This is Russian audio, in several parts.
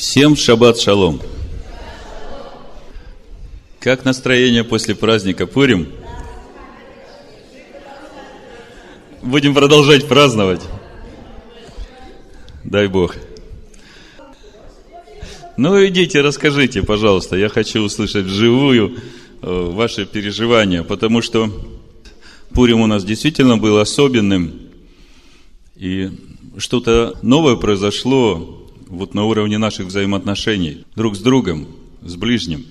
Всем шаббат шалом. Как настроение после праздника Пурим? Будем продолжать праздновать. Дай Бог. Ну, идите, расскажите, пожалуйста. Я хочу услышать вживую э, ваши переживания, потому что Пурим у нас действительно был особенным. И что-то новое произошло вот на уровне наших взаимоотношений друг с другом, с ближним.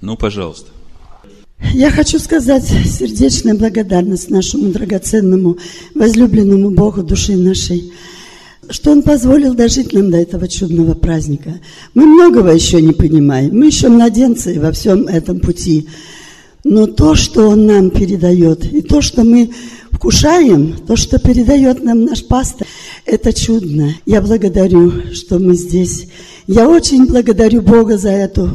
Ну, пожалуйста. Я хочу сказать сердечная благодарность нашему драгоценному, возлюбленному Богу души нашей, что Он позволил дожить нам до этого чудного праздника. Мы многого еще не понимаем, мы еще младенцы во всем этом пути. Но то, что Он нам передает, и то, что мы вкушаем, то, что передает нам наш пастор, это чудно. Я благодарю, что мы здесь. Я очень благодарю Бога за эту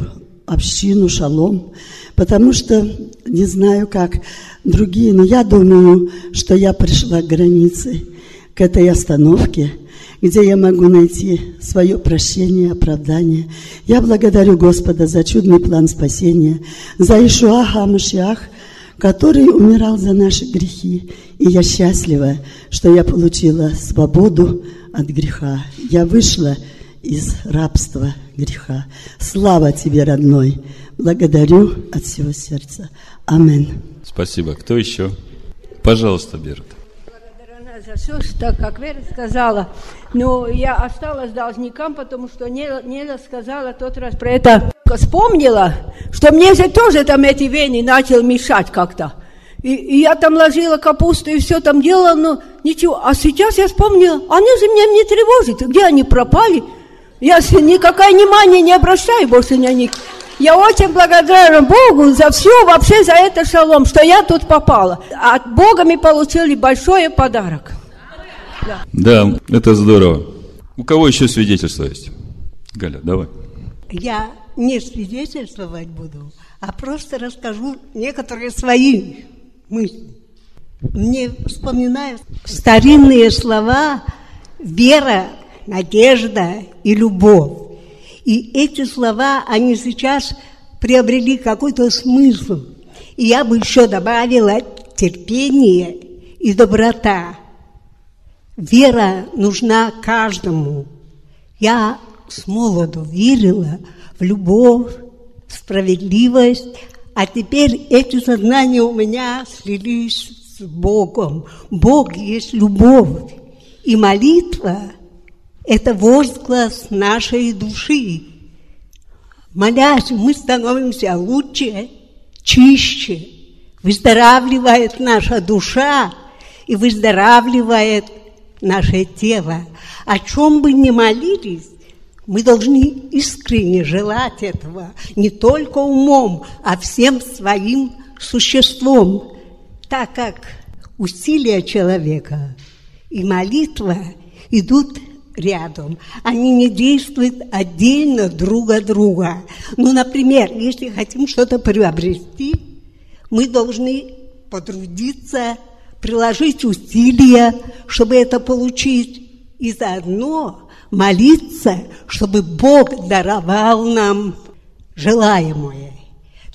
общину, шалом, потому что не знаю, как другие, но я думаю, что я пришла к границе, к этой остановке, где я могу найти свое прощение, оправдание. Я благодарю Господа за чудный план спасения, за Ишуа Хамашиах – который умирал за наши грехи. И я счастлива, что я получила свободу от греха. Я вышла из рабства греха. Слава тебе, родной. Благодарю от всего сердца. Амин. Спасибо. Кто еще? Пожалуйста, Берт. За все, так как Вера сказала, но я осталась должником, потому что не, не рассказала тот раз про это вспомнила, что мне же тоже там эти вены начал мешать как-то. И, и я там ложила капусту и все там делала, но ничего. А сейчас я вспомнила, они же меня не тревожат. Где они пропали? Я никакое внимание не обращаю больше на них. Я очень благодарна Богу за все, вообще за это шалом, что я тут попала. От Бога мы получили большой подарок. Да. да, это здорово. У кого еще свидетельство есть? Галя, давай. Я не свидетельствовать буду, а просто расскажу некоторые свои мысли. Мне вспоминают старинные слова «вера», «надежда» и «любовь». И эти слова, они сейчас приобрели какой-то смысл. И я бы еще добавила терпение и доброта. Вера нужна каждому. Я с молоду верила – в любовь, в справедливость, а теперь эти сознания у меня слились с Богом. Бог есть любовь. И молитва – это возглас нашей души. Молясь, мы становимся лучше, чище. Выздоравливает наша душа и выздоравливает наше тело. О чем бы ни молились, мы должны искренне желать этого не только умом, а всем своим существом, так как усилия человека и молитва идут рядом. Они не действуют отдельно друг от друга. Ну, например, если хотим что-то приобрести, мы должны потрудиться, приложить усилия, чтобы это получить. И заодно молиться, чтобы Бог даровал нам желаемое,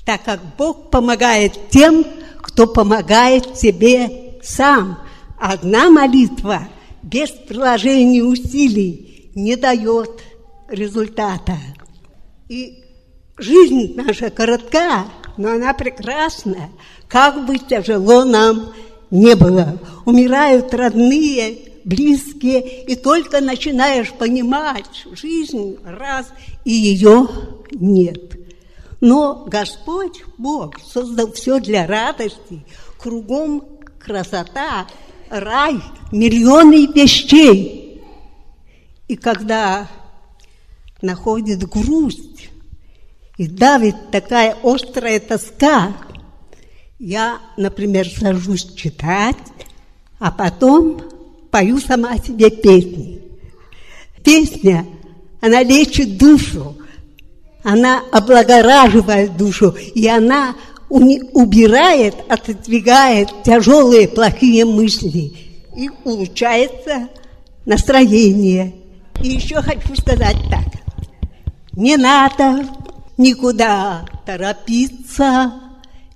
так как Бог помогает тем, кто помогает себе сам. Одна молитва без приложения усилий не дает результата. И жизнь наша коротка, но она прекрасна, как бы тяжело нам не было. Умирают родные, близкие, и только начинаешь понимать жизнь раз, и ее нет. Но Господь, Бог, создал все для радости, кругом красота, рай, миллионы вещей. И когда находит грусть и давит такая острая тоска, я, например, сажусь читать, а потом пою сама себе песни. Песня, она лечит душу, она облагораживает душу, и она убирает, отодвигает тяжелые, плохие мысли, и улучшается настроение. И еще хочу сказать так. Не надо никуда торопиться,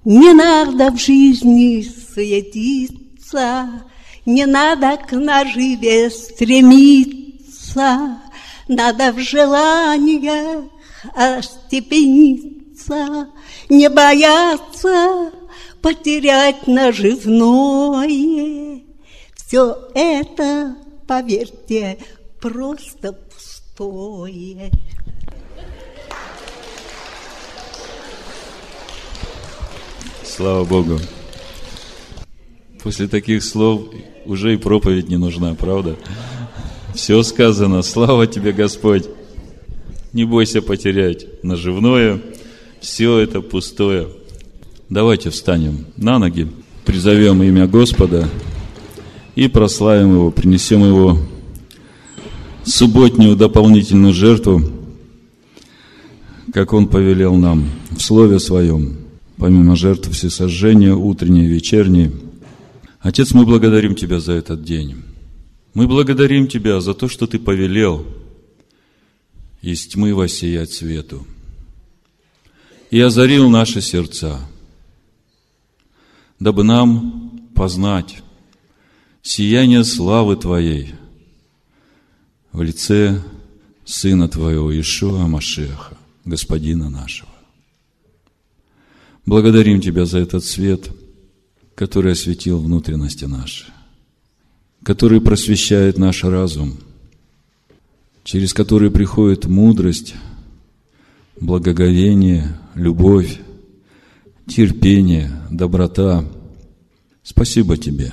Не надо в жизни суетиться, Не надо к наживе стремиться, Надо в желаниях остепениться, Не бояться потерять наживное. Все это, поверьте, просто пустое. Слава Богу. После таких слов уже и проповедь не нужна, правда? Все сказано. Слава тебе, Господь. Не бойся потерять наживное. Все это пустое. Давайте встанем на ноги, призовем имя Господа и прославим Его, принесем Его субботнюю дополнительную жертву, как Он повелел нам в Слове Своем, помимо жертв всесожжения, утренней вечерней. Отец, мы благодарим Тебя за этот день. Мы благодарим Тебя за то, что Ты повелел из тьмы воссиять свету и озарил наши сердца – дабы нам познать сияние славы Твоей в лице Сына Твоего Ишуа Машеха, Господина нашего. Благодарим Тебя за этот свет, который осветил внутренности наши, который просвещает наш разум, через который приходит мудрость, благоговение, любовь, терпение, доброта. Спасибо Тебе.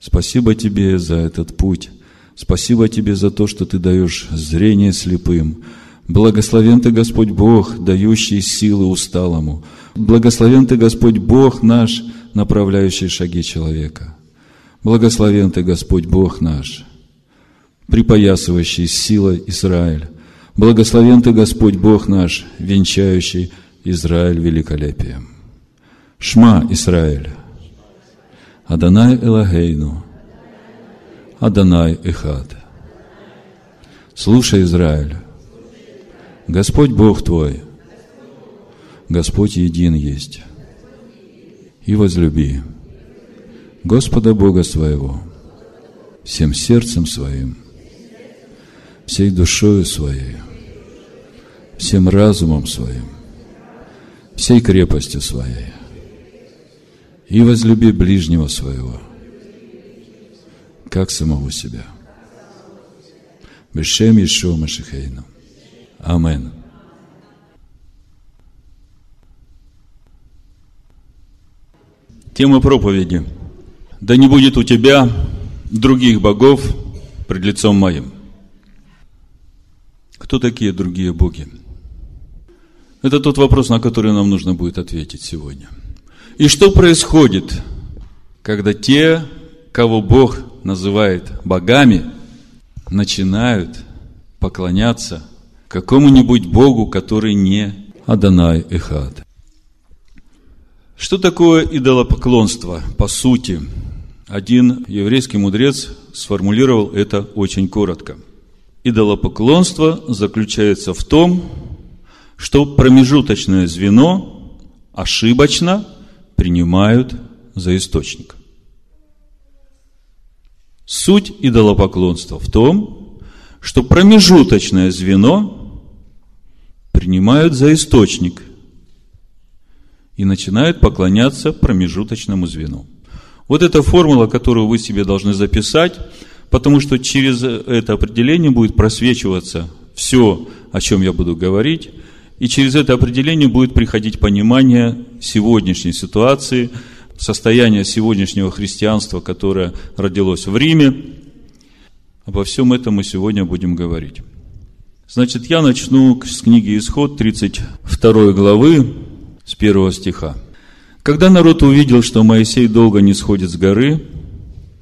Спасибо Тебе за этот путь. Спасибо Тебе за то, что Ты даешь зрение слепым. Благословен Ты, Господь Бог, дающий силы усталому. Благословен Ты, Господь Бог наш, направляющий шаги человека. Благословен Ты, Господь Бог наш, припоясывающий силой Израиль. Благословен Ты, Господь Бог наш, венчающий Израиль великолепием. Шма Израиль. Адонай Элагейну. Адонай Эхад. Слушай, Израиль. Господь Бог твой. Господь един есть. И возлюби Господа Бога своего всем сердцем своим, всей душою своей, всем разумом своим, всей крепостью своей и возлюби ближнего своего, как самого себя. Бешем Ишуа Машихейну. Амен. Тема проповеди. Да не будет у тебя других богов пред лицом моим. Кто такие другие боги? Это тот вопрос, на который нам нужно будет ответить сегодня – и что происходит, когда те, кого Бог называет богами, начинают поклоняться какому-нибудь Богу, который не Адонай Эхад? Что такое идолопоклонство по сути? Один еврейский мудрец сформулировал это очень коротко. Идолопоклонство заключается в том, что промежуточное звено ошибочно принимают за источник. Суть идолопоклонства в том, что промежуточное звено принимают за источник и начинают поклоняться промежуточному звену. Вот эта формула, которую вы себе должны записать, потому что через это определение будет просвечиваться все, о чем я буду говорить, и через это определение будет приходить понимание сегодняшней ситуации, состояния сегодняшнего христианства, которое родилось в Риме. Обо всем этом мы сегодня будем говорить. Значит, я начну с книги Исход 32 главы, с первого стиха. Когда народ увидел, что Моисей долго не сходит с горы,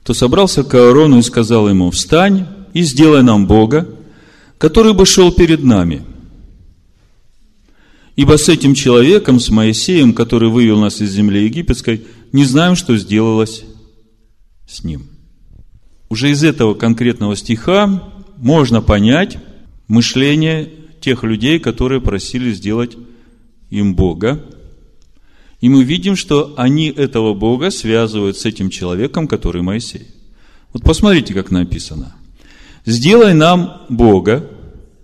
то собрался к Аарону и сказал ему, «Встань и сделай нам Бога, который бы шел перед нами – Ибо с этим человеком, с Моисеем, который вывел нас из земли египетской, не знаем, что сделалось с ним. Уже из этого конкретного стиха можно понять мышление тех людей, которые просили сделать им Бога. И мы видим, что они этого Бога связывают с этим человеком, который Моисей. Вот посмотрите, как написано. «Сделай нам Бога,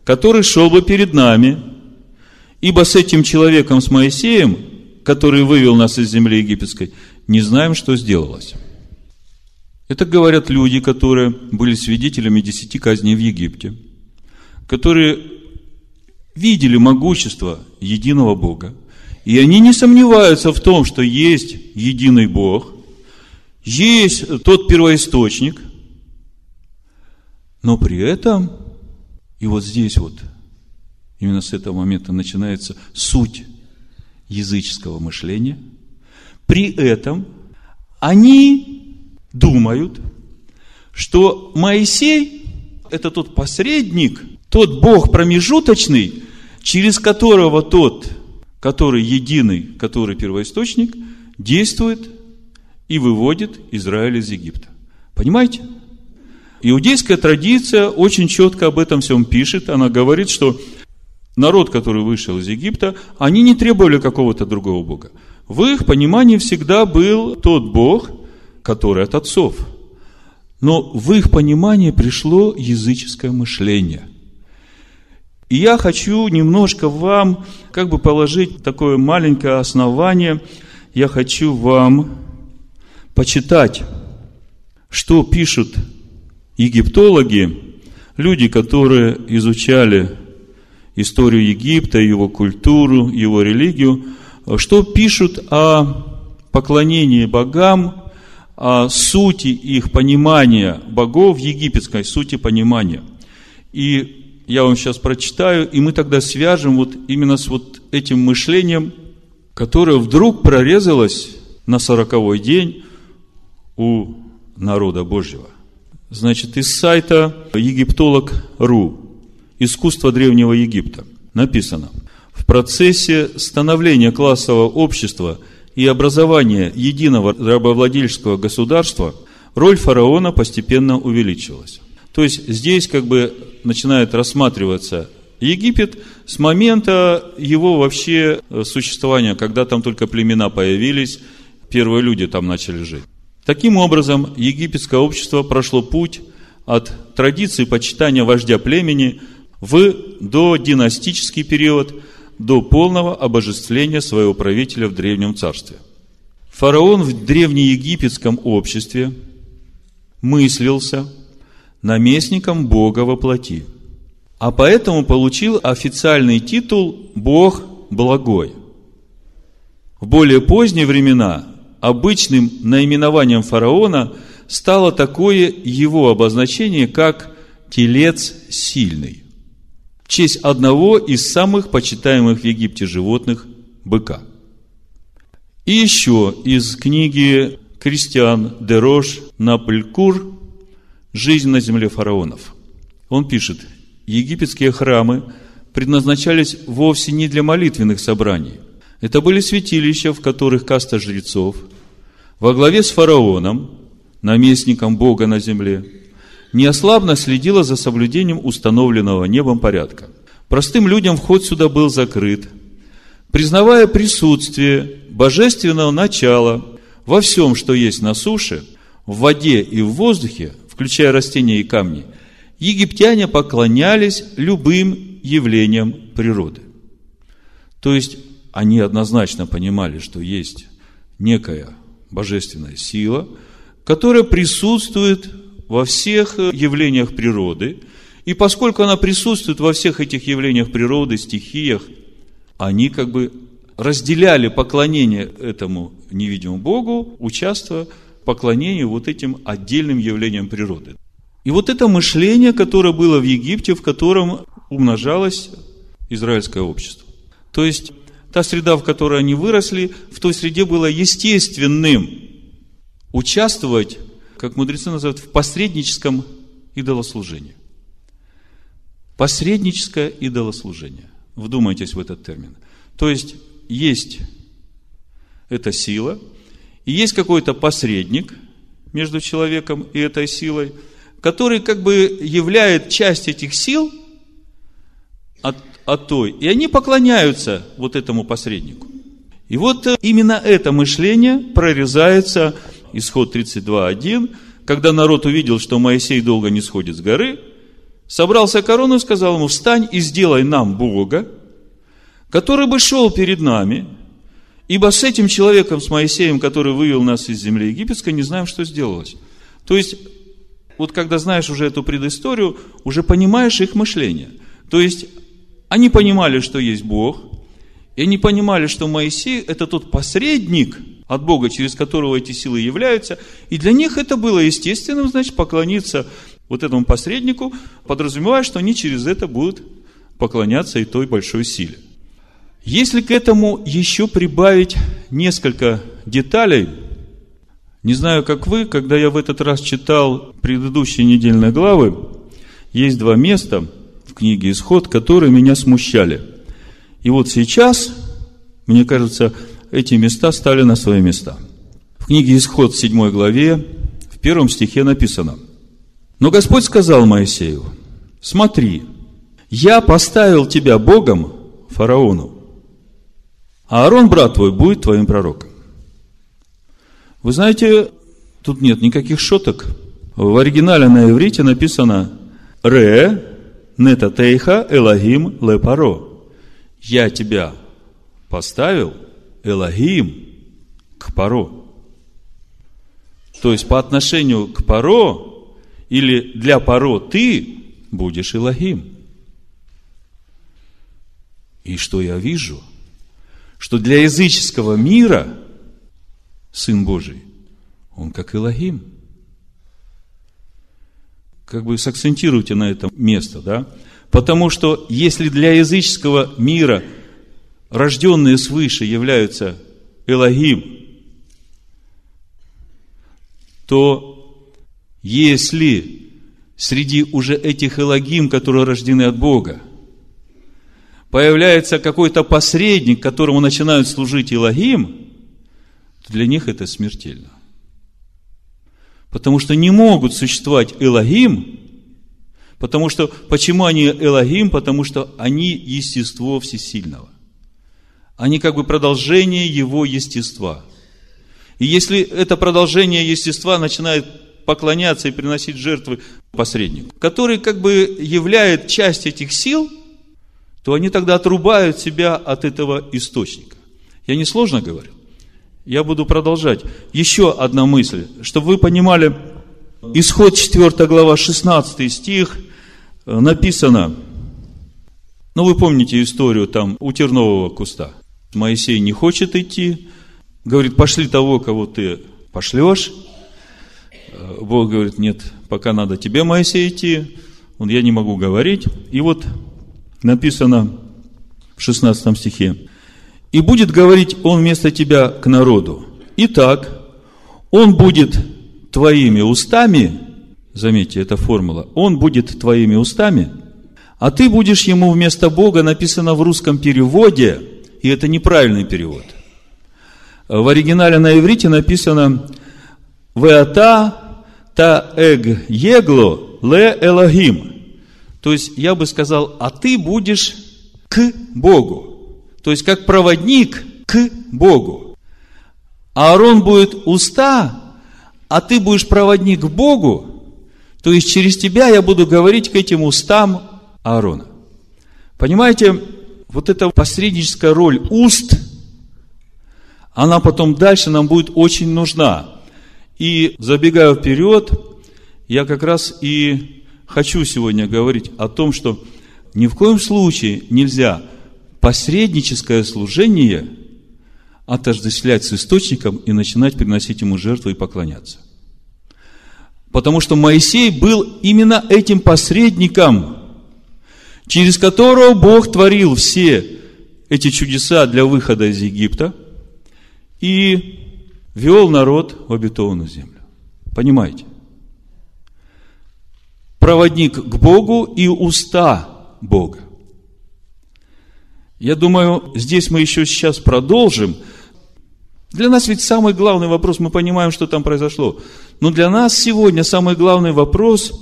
который шел бы перед нами, ибо с этим человеком, с Моисеем, который вывел нас из земли египетской, не знаем, что сделалось». Это говорят люди, которые были свидетелями десяти казней в Египте, которые видели могущество единого Бога, и они не сомневаются в том, что есть единый Бог, есть тот первоисточник, но при этом, и вот здесь вот, именно с этого момента начинается суть языческого мышления, при этом они думают, что Моисей – это тот посредник, тот Бог промежуточный, через которого тот, который единый, который первоисточник, действует и выводит Израиль из Египта. Понимаете? Иудейская традиция очень четко об этом всем пишет. Она говорит, что народ, который вышел из Египта, они не требовали какого-то другого Бога. В их понимании всегда был тот Бог, который от отцов. Но в их понимании пришло языческое мышление – и я хочу немножко вам как бы положить такое маленькое основание. Я хочу вам почитать, что пишут египтологи, люди, которые изучали историю Египта, его культуру, его религию, что пишут о поклонении богам, о сути их понимания богов, египетской сути понимания. И я вам сейчас прочитаю, и мы тогда свяжем вот именно с вот этим мышлением, которое вдруг прорезалось на сороковой день у народа Божьего. Значит, из сайта египтолог.ру «Искусство древнего Египта» написано, в процессе становления классового общества и образования единого рабовладельческого государства роль фараона постепенно увеличилась. То есть здесь как бы начинает рассматриваться Египет с момента его вообще э, существования, когда там только племена появились, первые люди там начали жить. Таким образом, египетское общество прошло путь от традиции почитания вождя племени в до династический период, до полного обожествления своего правителя в Древнем Царстве. Фараон в древнеегипетском обществе мыслился – наместником Бога во плоти. А поэтому получил официальный титул «Бог благой». В более поздние времена обычным наименованием фараона стало такое его обозначение, как «телец сильный», в честь одного из самых почитаемых в Египте животных – быка. И еще из книги Кристиан Дерош Наплькур жизнь на земле фараонов. Он пишет, египетские храмы предназначались вовсе не для молитвенных собраний. Это были святилища, в которых каста жрецов во главе с фараоном, наместником Бога на земле, неослабно следила за соблюдением установленного небом порядка. Простым людям вход сюда был закрыт. Признавая присутствие божественного начала во всем, что есть на суше, в воде и в воздухе, включая растения и камни, египтяне поклонялись любым явлениям природы. То есть они однозначно понимали, что есть некая божественная сила, которая присутствует во всех явлениях природы, и поскольку она присутствует во всех этих явлениях природы, стихиях, они как бы разделяли поклонение этому невидимому Богу, участвуя поклонению вот этим отдельным явлениям природы. И вот это мышление, которое было в Египте, в котором умножалось израильское общество. То есть, та среда, в которой они выросли, в той среде было естественным участвовать, как мудрецы называют, в посредническом идолослужении. Посредническое идолослужение. Вдумайтесь в этот термин. То есть, есть эта сила – и есть какой-то посредник между человеком и этой силой, который как бы являет часть этих сил от, от той. И они поклоняются вот этому посреднику. И вот э, именно это мышление прорезается, исход 32.1, когда народ увидел, что Моисей долго не сходит с горы, собрался корону и сказал ему, встань и сделай нам Бога, который бы шел перед нами, ибо с этим человеком, с Моисеем, который вывел нас из земли египетской, не знаем, что сделалось. То есть, вот когда знаешь уже эту предысторию, уже понимаешь их мышление. То есть, они понимали, что есть Бог, и они понимали, что Моисей – это тот посредник от Бога, через которого эти силы являются, и для них это было естественным, значит, поклониться вот этому посреднику, подразумевая, что они через это будут поклоняться и той большой силе. Если к этому еще прибавить несколько деталей, не знаю, как вы, когда я в этот раз читал предыдущие недельные главы, есть два места в книге «Исход», которые меня смущали. И вот сейчас, мне кажется, эти места стали на свои места. В книге «Исход» в 7 главе, в первом стихе написано, «Но Господь сказал Моисею, смотри, я поставил тебя Богом фараону, а Аарон, брат твой, будет твоим пророком. Вы знаете, тут нет никаких шуток. В оригинале на иврите написано «Ре нетатейха Элогим лепаро». Я тебя поставил, Элогим, к Паро. То есть по отношению к Паро или для Паро ты будешь Элогим. И что я вижу – что для языческого мира Сын Божий, он как Илогим. Как бы сакцентируйте на этом место, да? Потому что если для языческого мира рожденные свыше являются Элогим, то если среди уже этих Элогим, которые рождены от Бога, появляется какой-то посредник, которому начинают служить Илогим, то для них это смертельно. Потому что не могут существовать Элогим, потому что, почему они Элогим? Потому что они естество всесильного. Они как бы продолжение его естества. И если это продолжение естества начинает поклоняться и приносить жертвы посреднику, который как бы являет часть этих сил – то они тогда отрубают себя от этого источника. Я не сложно говорю? Я буду продолжать. Еще одна мысль, чтобы вы понимали, исход 4 глава 16 стих э, написано, ну вы помните историю там у тернового куста. Моисей не хочет идти, говорит, пошли того, кого ты пошлешь. Э, Бог говорит, нет, пока надо тебе, Моисей, идти. Он, я не могу говорить. И вот написано в 16 стихе. «И будет говорить он вместо тебя к народу. Итак, он будет твоими устами, заметьте, это формула, он будет твоими устами, а ты будешь ему вместо Бога, написано в русском переводе, и это неправильный перевод. В оригинале на иврите написано «Веата та эг егло ле элогим». То есть, я бы сказал, а ты будешь к Богу. То есть, как проводник к Богу. А Аарон будет уста, а ты будешь проводник к Богу. То есть, через тебя я буду говорить к этим устам Аарона. Понимаете, вот эта посредническая роль уст, она потом дальше нам будет очень нужна. И забегая вперед, я как раз и хочу сегодня говорить о том, что ни в коем случае нельзя посредническое служение отождествлять с источником и начинать приносить ему жертву и поклоняться. Потому что Моисей был именно этим посредником, через которого Бог творил все эти чудеса для выхода из Египта и вел народ в обетованную землю. Понимаете? проводник к Богу и уста Бога. Я думаю, здесь мы еще сейчас продолжим. Для нас ведь самый главный вопрос, мы понимаем, что там произошло. Но для нас сегодня самый главный вопрос,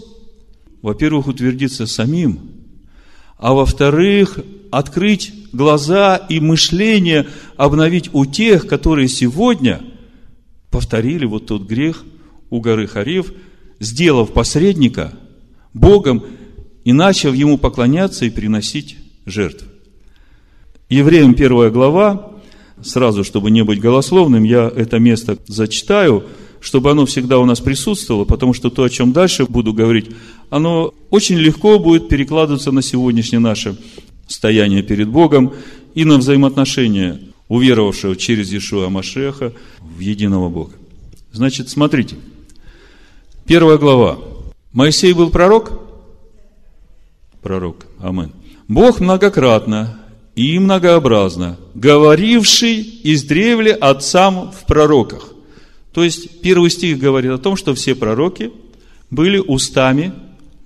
во-первых, утвердиться самим, а во-вторых, открыть глаза и мышление, обновить у тех, которые сегодня повторили вот тот грех у горы Харев, сделав посредника Богом и начав ему поклоняться и приносить жертвы. Евреям первая глава, сразу, чтобы не быть голословным, я это место зачитаю, чтобы оно всегда у нас присутствовало, потому что то, о чем дальше буду говорить, оно очень легко будет перекладываться на сегодняшнее наше стояние перед Богом и на взаимоотношения уверовавшего через Иешуа Машеха в единого Бога. Значит, смотрите. Первая глава. Моисей был пророк? Пророк. Амин. Бог многократно и многообразно, говоривший издревле отцам в пророках. То есть, первый стих говорит о том, что все пророки были устами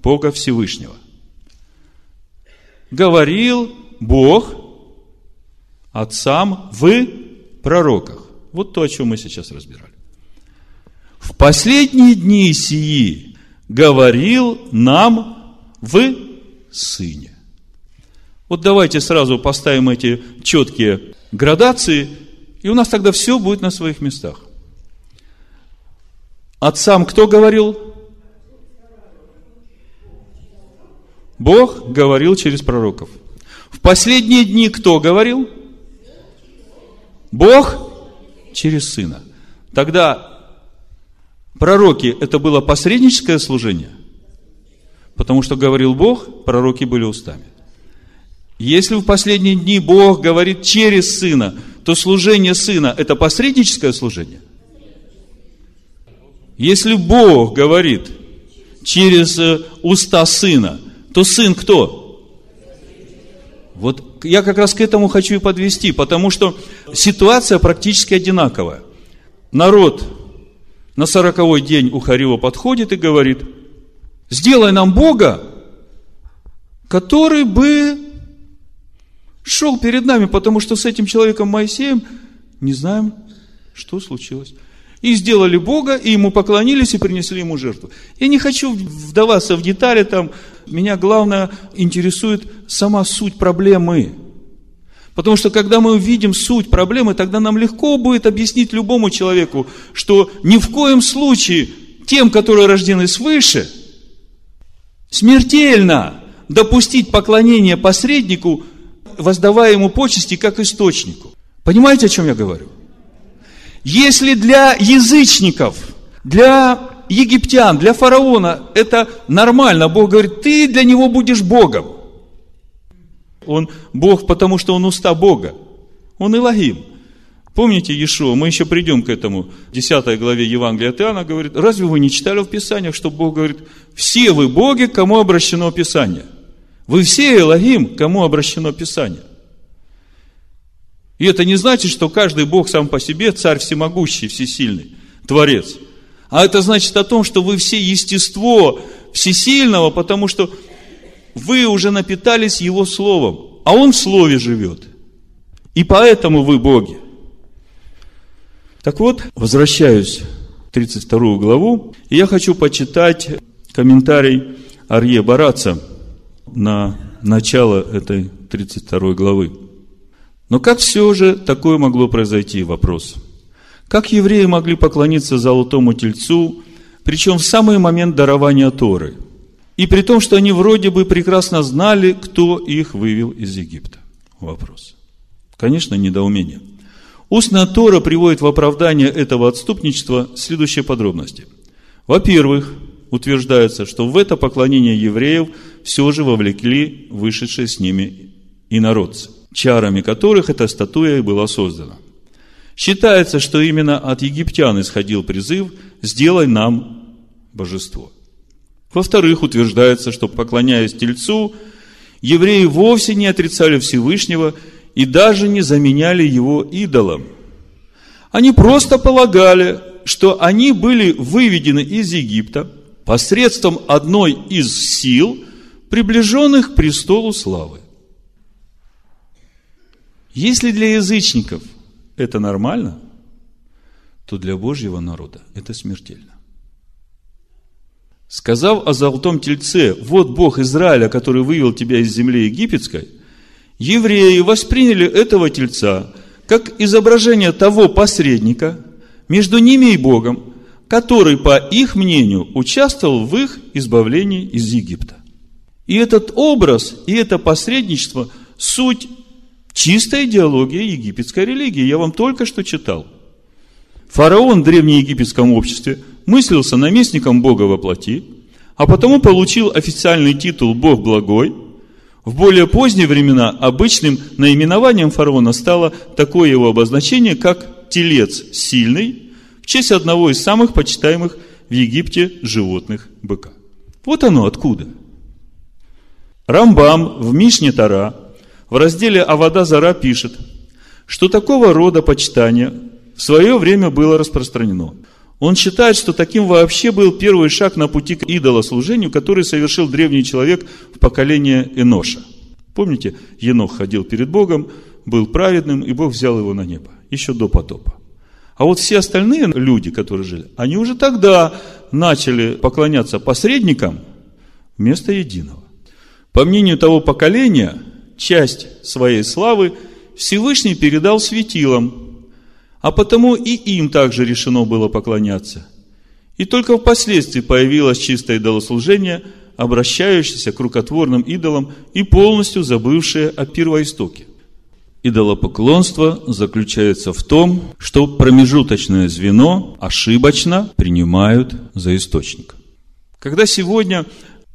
Бога Всевышнего. Говорил Бог отцам в пророках. Вот то, о чем мы сейчас разбирали. В последние дни сии говорил нам в Сыне. Вот давайте сразу поставим эти четкие градации, и у нас тогда все будет на своих местах. Отцам кто говорил? Бог говорил через пророков. В последние дни кто говорил? Бог через Сына. Тогда пророки это было посредническое служение, потому что говорил Бог, пророки были устами. Если в последние дни Бог говорит через Сына, то служение Сына – это посредническое служение. Если Бог говорит через э, уста Сына, то Сын кто? Вот я как раз к этому хочу и подвести, потому что ситуация практически одинаковая. Народ на сороковой день у Харива подходит и говорит, сделай нам Бога, который бы шел перед нами, потому что с этим человеком Моисеем не знаем, что случилось. И сделали Бога, и ему поклонились, и принесли ему жертву. Я не хочу вдаваться в детали там. Меня главное интересует сама суть проблемы. Потому что когда мы увидим суть проблемы, тогда нам легко будет объяснить любому человеку, что ни в коем случае тем, которые рождены свыше, смертельно допустить поклонение посреднику, воздавая ему почести как источнику. Понимаете, о чем я говорю? Если для язычников, для египтян, для фараона это нормально, Бог говорит, ты для него будешь Богом. Он Бог, потому что он уста Бога. Он Илогим. Помните Иешуа, мы еще придем к этому, в 10 главе Евангелия от Иоанна говорит, разве вы не читали в Писаниях, что Бог говорит, все вы боги, кому обращено Писание – вы все Элогим, кому обращено Писание. И это не значит, что каждый Бог сам по себе царь всемогущий, всесильный, творец. А это значит о том, что вы все естество всесильного, потому что вы уже напитались Его Словом, а Он в Слове живет. И поэтому вы боги. Так вот, возвращаюсь в 32 главу, и я хочу почитать комментарий Арье Бараца – на начало этой 32 главы. Но как все же такое могло произойти? Вопрос. Как евреи могли поклониться золотому тельцу, причем в самый момент дарования Торы? И при том, что они вроде бы прекрасно знали, кто их вывел из Египта. Вопрос. Конечно, недоумение. Устная Тора приводит в оправдание этого отступничества следующие подробности. Во-первых, утверждается, что в это поклонение евреев все же вовлекли вышедшие с ними инородцы, чарами которых эта статуя и была создана. Считается, что именно от египтян исходил призыв «сделай нам божество». Во-вторых, утверждается, что, поклоняясь Тельцу, евреи вовсе не отрицали Всевышнего и даже не заменяли его идолом. Они просто полагали, что они были выведены из Египта – посредством одной из сил, приближенных к престолу славы. Если для язычников это нормально, то для Божьего народа это смертельно. сказав о золотом тельце, вот Бог Израиля, который вывел тебя из земли египетской, евреи восприняли этого тельца как изображение того посредника между ними и Богом, который, по их мнению, участвовал в их избавлении из Египта. И этот образ, и это посредничество – суть чистая идеология египетской религии. Я вам только что читал. Фараон в древнеегипетском обществе мыслился наместником Бога во плоти, а потому получил официальный титул «Бог благой». В более поздние времена обычным наименованием фараона стало такое его обозначение, как «телец сильный», в честь одного из самых почитаемых в Египте животных быка. Вот оно откуда. Рамбам в Мишне Тара в разделе «Авода Зара» пишет, что такого рода почитание в свое время было распространено. Он считает, что таким вообще был первый шаг на пути к идолослужению, который совершил древний человек в поколение Эноша. Помните, Енох ходил перед Богом, был праведным, и Бог взял его на небо, еще до потопа. А вот все остальные люди, которые жили, они уже тогда начали поклоняться посредникам вместо единого. По мнению того поколения, часть своей славы Всевышний передал светилам, а потому и им также решено было поклоняться. И только впоследствии появилось чистое идолослужение, обращающееся к рукотворным идолам и полностью забывшее о первоистоке. Идолопоклонство заключается в том, что промежуточное звено ошибочно принимают за источник. Когда сегодня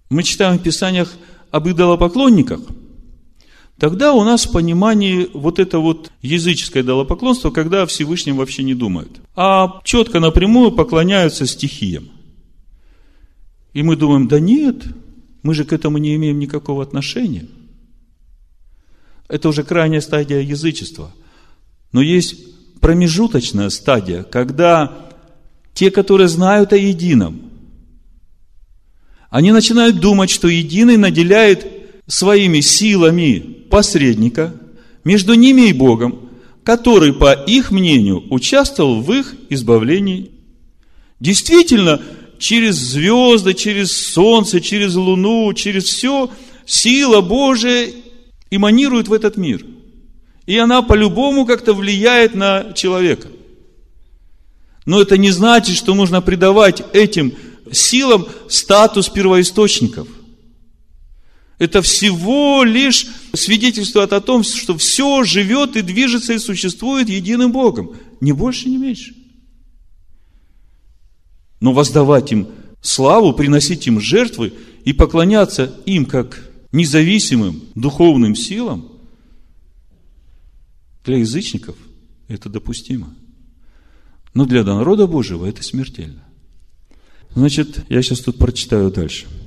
мы читаем в Писаниях об идолопоклонниках – Тогда у нас в понимании вот это вот языческое идолопоклонство, когда о Всевышнем вообще не думают, а четко напрямую поклоняются стихиям. И мы думаем, да нет, мы же к этому не имеем никакого отношения. Это уже крайняя стадия язычества. Но есть промежуточная стадия, когда те, которые знают о едином, они начинают думать, что единый наделяет своими силами посредника между ними и Богом, который, по их мнению, участвовал в их избавлении. Действительно, через звезды, через солнце, через луну, через все, сила Божия эманирует в этот мир. И она по-любому как-то влияет на человека. Но это не значит, что нужно придавать этим силам статус первоисточников – это всего лишь свидетельствует о том, что все живет и движется и существует единым Богом. Ни больше, ни меньше. Но воздавать им славу, приносить им жертвы и поклоняться им как независимым духовным силам, для язычников это допустимо. Но для народа Божьего это смертельно. Значит, я сейчас тут прочитаю дальше –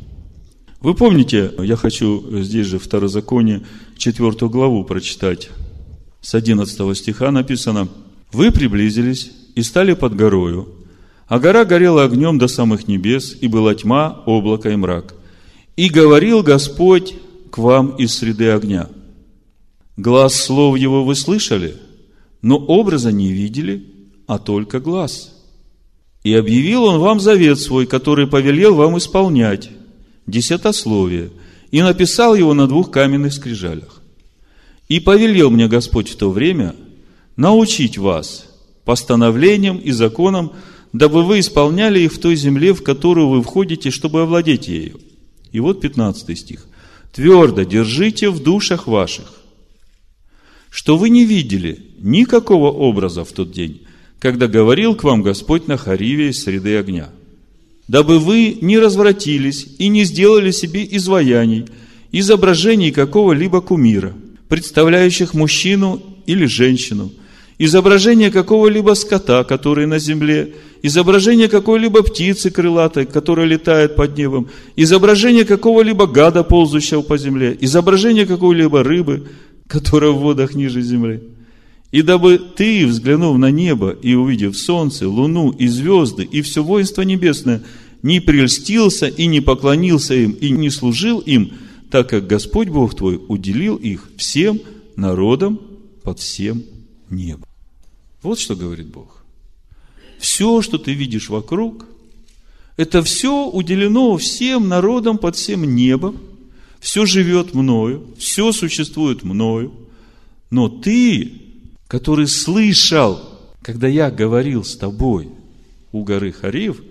вы помните, я хочу здесь же Второзаконие, четвертую главу прочитать. С 11 стиха написано, «Вы приблизились и стали под горою, а гора горела огнем до самых небес, и была тьма, облако и мрак. И говорил Господь к вам из среды огня. Глаз слов его вы слышали, но образа не видели, а только глаз. И объявил он вам завет свой, который повелел вам исполнять, десятословие, и написал его на двух каменных скрижалях. И повелел мне Господь в то время научить вас постановлениям и законам, дабы вы исполняли их в той земле, в которую вы входите, чтобы овладеть ею. И вот 15 стих. Твердо держите в душах ваших, что вы не видели никакого образа в тот день, когда говорил к вам Господь на Хариве из среды огня – дабы вы не развратились и не сделали себе изваяний, изображений какого-либо кумира, представляющих мужчину или женщину, изображение какого-либо скота, который на земле, изображение какой-либо птицы крылатой, которая летает под небом, изображение какого-либо гада, ползущего по земле, изображение какой-либо рыбы, которая в водах ниже земли – и дабы ты, взглянув на небо и увидев солнце, луну и звезды, и все воинство небесное, не прельстился и не поклонился им, и не служил им, так как Господь Бог твой уделил их всем народам под всем небом. Вот что говорит Бог. Все, что ты видишь вокруг, Это все уделено всем народам под всем небом. Все живет мною, все существует мною. Но ты, который слышал, когда я говорил с тобой у горы Харив,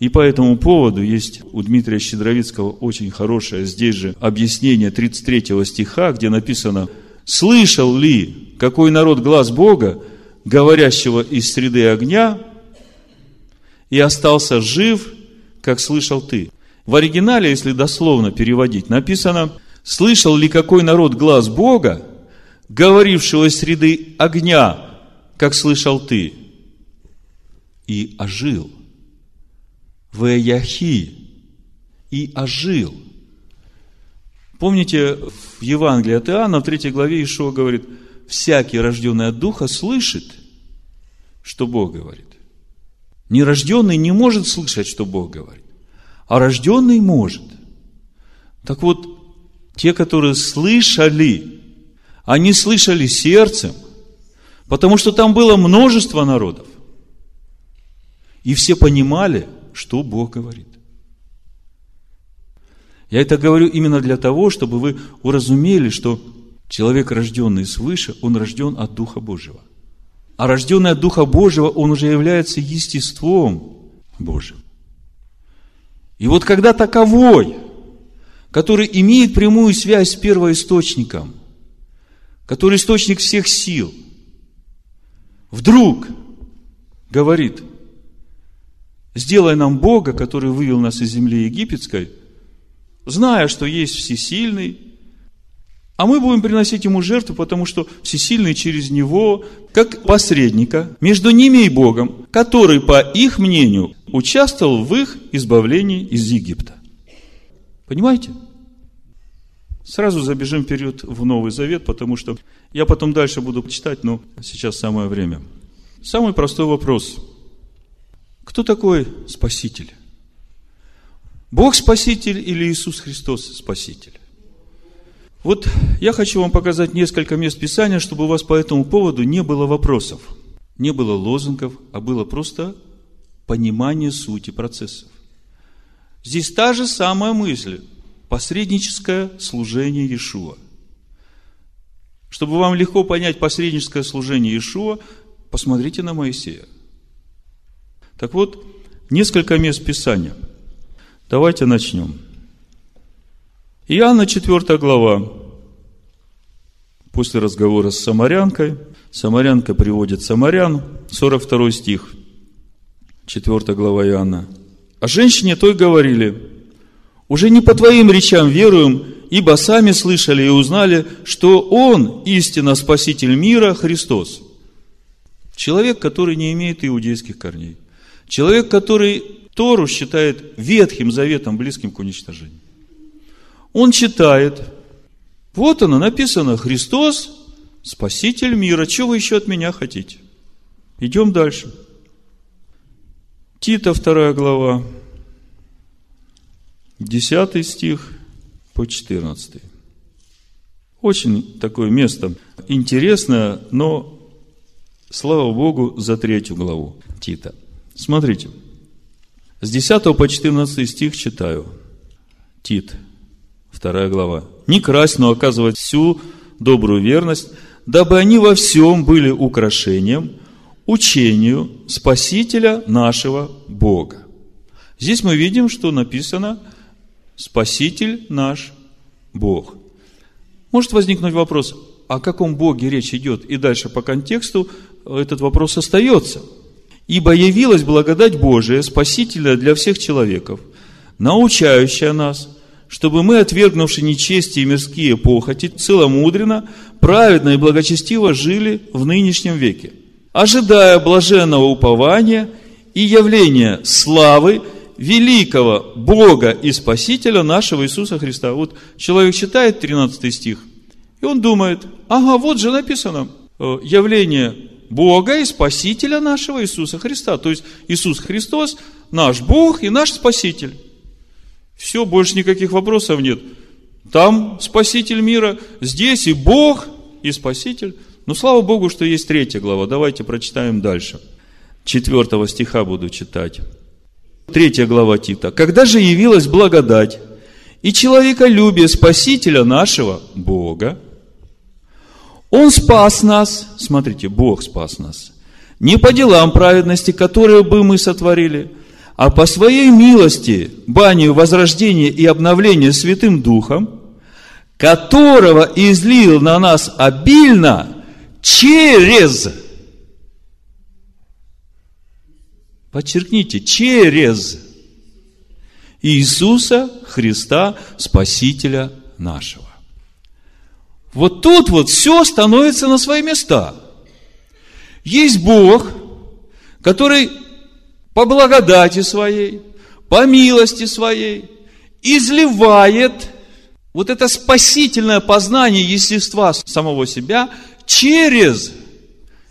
и по этому поводу есть у Дмитрия Щедровицкого очень хорошее здесь же объяснение 33 стиха, где написано «Слышал ли какой народ глаз Бога, говорящего из среды огня, и остался жив, как слышал ты». В оригинале, если дословно переводить, написано «Слышал ли какой народ глаз Бога, говорившего из среды огня, как слышал ты?» И ожил. Веяхи. И ожил. Помните, в Евангелии от Иоанна, в третьей главе Ишуа говорит, всякий, рожденный от Духа, слышит, что Бог говорит. Нерожденный не может слышать, что Бог говорит, а рожденный может. Так вот, те, которые слышали, они слышали сердцем, потому что там было множество народов. И все понимали – что Бог говорит. Я это говорю именно для того, чтобы вы уразумели, что человек, рожденный свыше, он рожден от Духа Божьего. А рожденный от Духа Божьего, он уже является естеством Божьим. И вот когда таковой, который имеет прямую связь с первоисточником, который источник всех сил, вдруг говорит – Сделай нам Бога, который вывел нас из земли египетской, зная, что есть всесильный, а мы будем приносить ему жертву, потому что всесильный через него, как посредника, между ними и Богом, который, по их мнению, участвовал в их избавлении из Египта. Понимаете? Сразу забежим вперед в Новый Завет, потому что я потом дальше буду читать, но сейчас самое время. Самый простой вопрос – кто такой Спаситель? Бог Спаситель или Иисус Христос Спаситель? Вот я хочу вам показать несколько мест Писания, чтобы у вас по этому поводу не было вопросов, не было лозунгов, а было просто понимание сути процессов. Здесь та же самая мысль, посредническое служение Иешуа. Чтобы вам легко понять посредническое служение Иешуа, посмотрите на Моисея – так вот, несколько мест Писания. Давайте начнем. Иоанна 4 глава. После разговора с самарянкой, самарянка приводит самарян, 42 стих, 4 глава Иоанна. О женщине той говорили, уже не по твоим речам веруем, ибо сами слышали и узнали, что Он истинно Спаситель мира, Христос. Человек, который не имеет иудейских корней – Человек, который Тору считает Ветхим Заветом, близким к уничтожению. Он читает, вот оно написано, Христос, Спаситель мира, чего вы еще от меня хотите? Идем дальше. Тита, вторая глава, 10 стих по 14. Очень такое место интересное, но, слава Богу, за третью главу Тита – Смотрите, с 10 по 14 стих читаю. Тит, вторая глава. «Не красть, но оказывать всю добрую верность, дабы они во всем были украшением, учению Спасителя нашего Бога». Здесь мы видим, что написано «Спаситель наш Бог». Может возникнуть вопрос, о каком Боге речь идет? И дальше по контексту этот вопрос остается – Ибо явилась благодать Божия, спасительная для всех человеков, научающая нас, чтобы мы, отвергнувши нечестие и мирские похоти, целомудренно, праведно и благочестиво жили в нынешнем веке, ожидая блаженного упования и явления славы великого Бога и Спасителя нашего Иисуса Христа. Вот человек читает 13 стих, и он думает, ага, вот же написано, э, явление Бога и Спасителя нашего Иисуса Христа. То есть Иисус Христос наш Бог и наш Спаситель. Все, больше никаких вопросов нет. Там Спаситель мира, здесь и Бог, и Спаситель. Но слава Богу, что есть третья глава. Давайте прочитаем дальше. Четвертого стиха буду читать. Третья глава Тита. Когда же явилась благодать и человеколюбие Спасителя нашего Бога, Он спас нас, смотрите, Бог спас нас, не по делам праведности, которые бы мы сотворили, а по своей милости, банию возрождения и обновления Святым Духом, которого излил на нас обильно через, подчеркните, через Иисуса Христа, Спасителя нашего. Вот тут вот все становится на свои места. Есть Бог, который по благодати своей, по милости своей изливает вот это спасительное познание естества самого себя через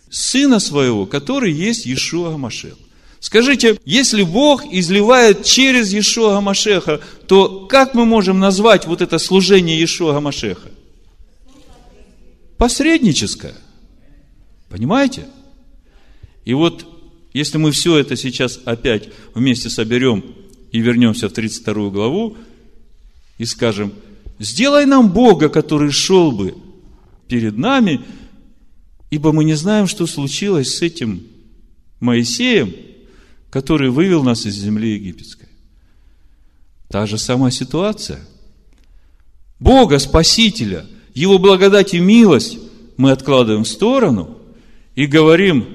Сына Своего, который есть Иешуа Гамашех. Скажите, если Бог изливает через Иешуа Гамашеха, то как мы можем назвать вот это служение Иешуа Гамашеха? Посредническое. Понимаете? И вот если мы все это сейчас опять вместе соберем и вернемся в 32 главу и скажем, сделай нам Бога, который шел бы перед нами, ибо мы не знаем, что случилось с этим Моисеем, который вывел нас из земли египетской. Та же самая ситуация. Бога, Спасителя, Его благодать и милость мы откладываем в сторону и говорим,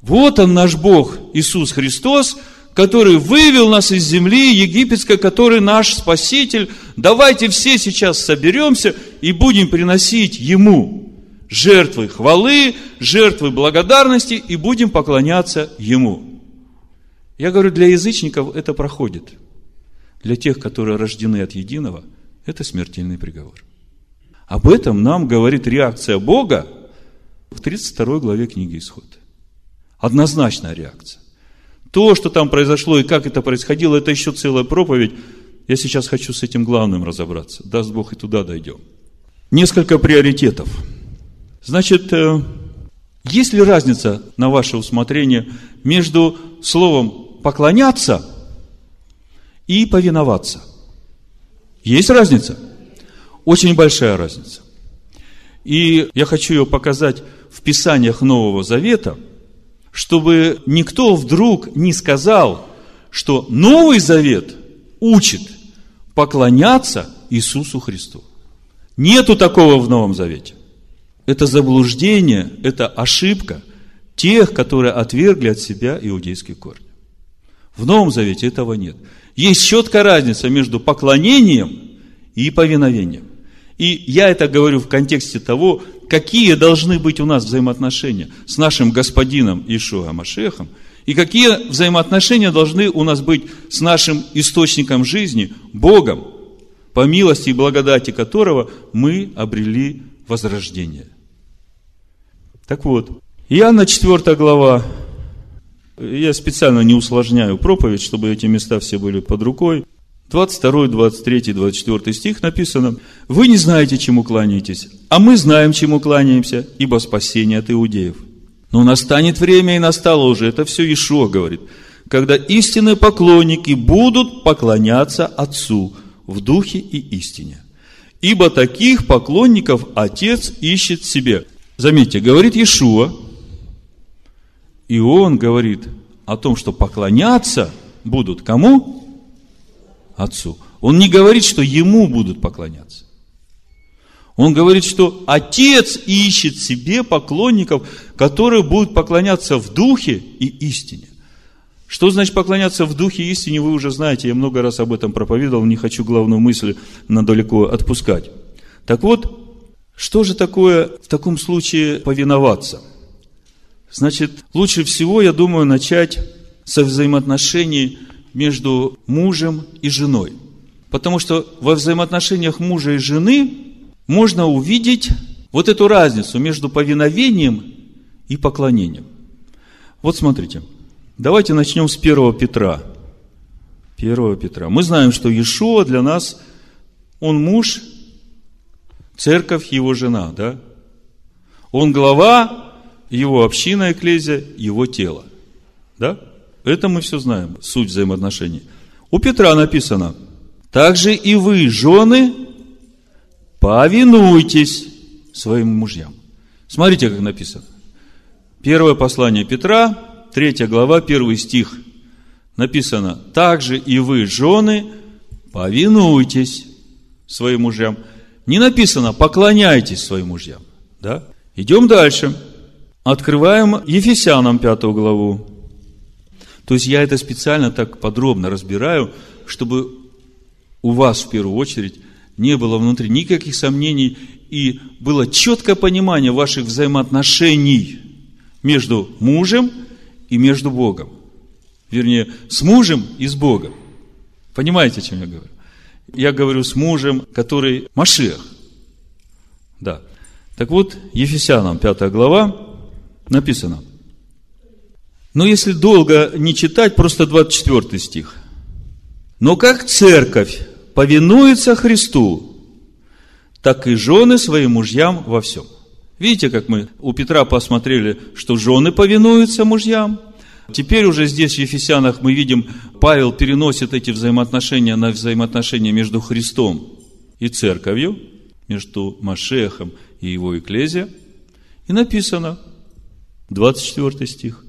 вот он наш Бог, Иисус Христос, который вывел нас из земли египетской, который наш Спаситель. Давайте все сейчас соберемся и будем приносить Ему жертвы хвалы, жертвы благодарности и будем поклоняться Ему. Я говорю, для язычников это проходит. Для тех, которые рождены от единого, это смертельный приговор. Об этом нам говорит реакция Бога в 32 главе книги Исход. Однозначная реакция. То, что там произошло и как это происходило, это еще целая проповедь. Я сейчас хочу с этим главным разобраться. Даст Бог и туда дойдем. Несколько приоритетов. Значит, э, есть ли разница на ваше усмотрение между словом поклоняться и повиноваться? Есть разница? Очень большая разница. И я хочу ее показать в Писаниях Нового Завета – чтобы никто вдруг не сказал, что Новый Завет учит поклоняться Иисусу Христу. Нету такого в Новом Завете. Это заблуждение, это ошибка тех, которые отвергли от себя иудейские корни. В Новом Завете этого нет. Есть четкая разница между поклонением и повиновением. И я это говорю в контексте того, какие должны быть у нас взаимоотношения с нашим господином Ишуа Машехом, и какие взаимоотношения должны у нас быть с нашим источником жизни, Богом, по милости и благодати которого мы обрели возрождение. Так вот, Иоанна 4 глава, я специально не усложняю проповедь, чтобы эти места все были под рукой. 22, 23, 24 стих написано, «Вы не знаете, чему кланяетесь, а мы знаем, чему кланяемся, ибо спасение от иудеев. Но настанет время, и настало уже, это все Ишуа говорит, когда истинные поклонники будут поклоняться Отцу в духе и истине. Ибо таких поклонников Отец ищет себе». Заметьте, говорит Иешуа, и он говорит о том, что поклоняться будут кому? Отцу. Он не говорит, что ему будут поклоняться. Он говорит, что Отец ищет себе поклонников, которые будут поклоняться в духе и истине. Что значит поклоняться в духе и истине, вы уже знаете, я много раз об этом проповедовал, не хочу главную мысль надалеко отпускать. Так вот, что же такое в таком случае повиноваться? Значит, лучше всего, я думаю, начать со взаимоотношений между мужем и женой. Потому что во взаимоотношениях мужа и жены можно увидеть вот эту разницу между повиновением и поклонением. Вот смотрите, давайте начнем с 1 Петра. 1 Петра. Мы знаем, что Иешуа для нас, он муж, церковь его жена, да? Он глава, его община, экклезия, его тело. Да? Это мы все знаем, суть взаимоотношений. У Петра написано, также и вы, жены, повинуйтесь своим мужьям. Смотрите, как написано. Первое послание Петра, третья глава, первый стих. Написано, также и вы, жены, повинуйтесь своим мужьям. Не написано, поклоняйтесь своим мужьям. Да? Идем дальше. Открываем Ефесянам пятую главу. То есть я это специально так подробно разбираю, чтобы у вас в первую очередь не было внутри никаких сомнений и было четкое понимание ваших взаимоотношений между мужем и между Богом. Вернее, с мужем и с Богом. Понимаете, о чем я говорю? Я говорю с мужем, который Машех. Да. Так вот, Ефесянам 5 глава написано. Но если долго не читать, просто 24 стих. Но как церковь повинуется Христу, так и жены своим мужьям во всем. Видите, как мы у Петра посмотрели, что жены повинуются мужьям. Теперь уже здесь в Ефесянах мы видим, Павел переносит эти взаимоотношения на взаимоотношения между Христом и церковью, между Машехом и его Экклезия. И написано, 24 стих.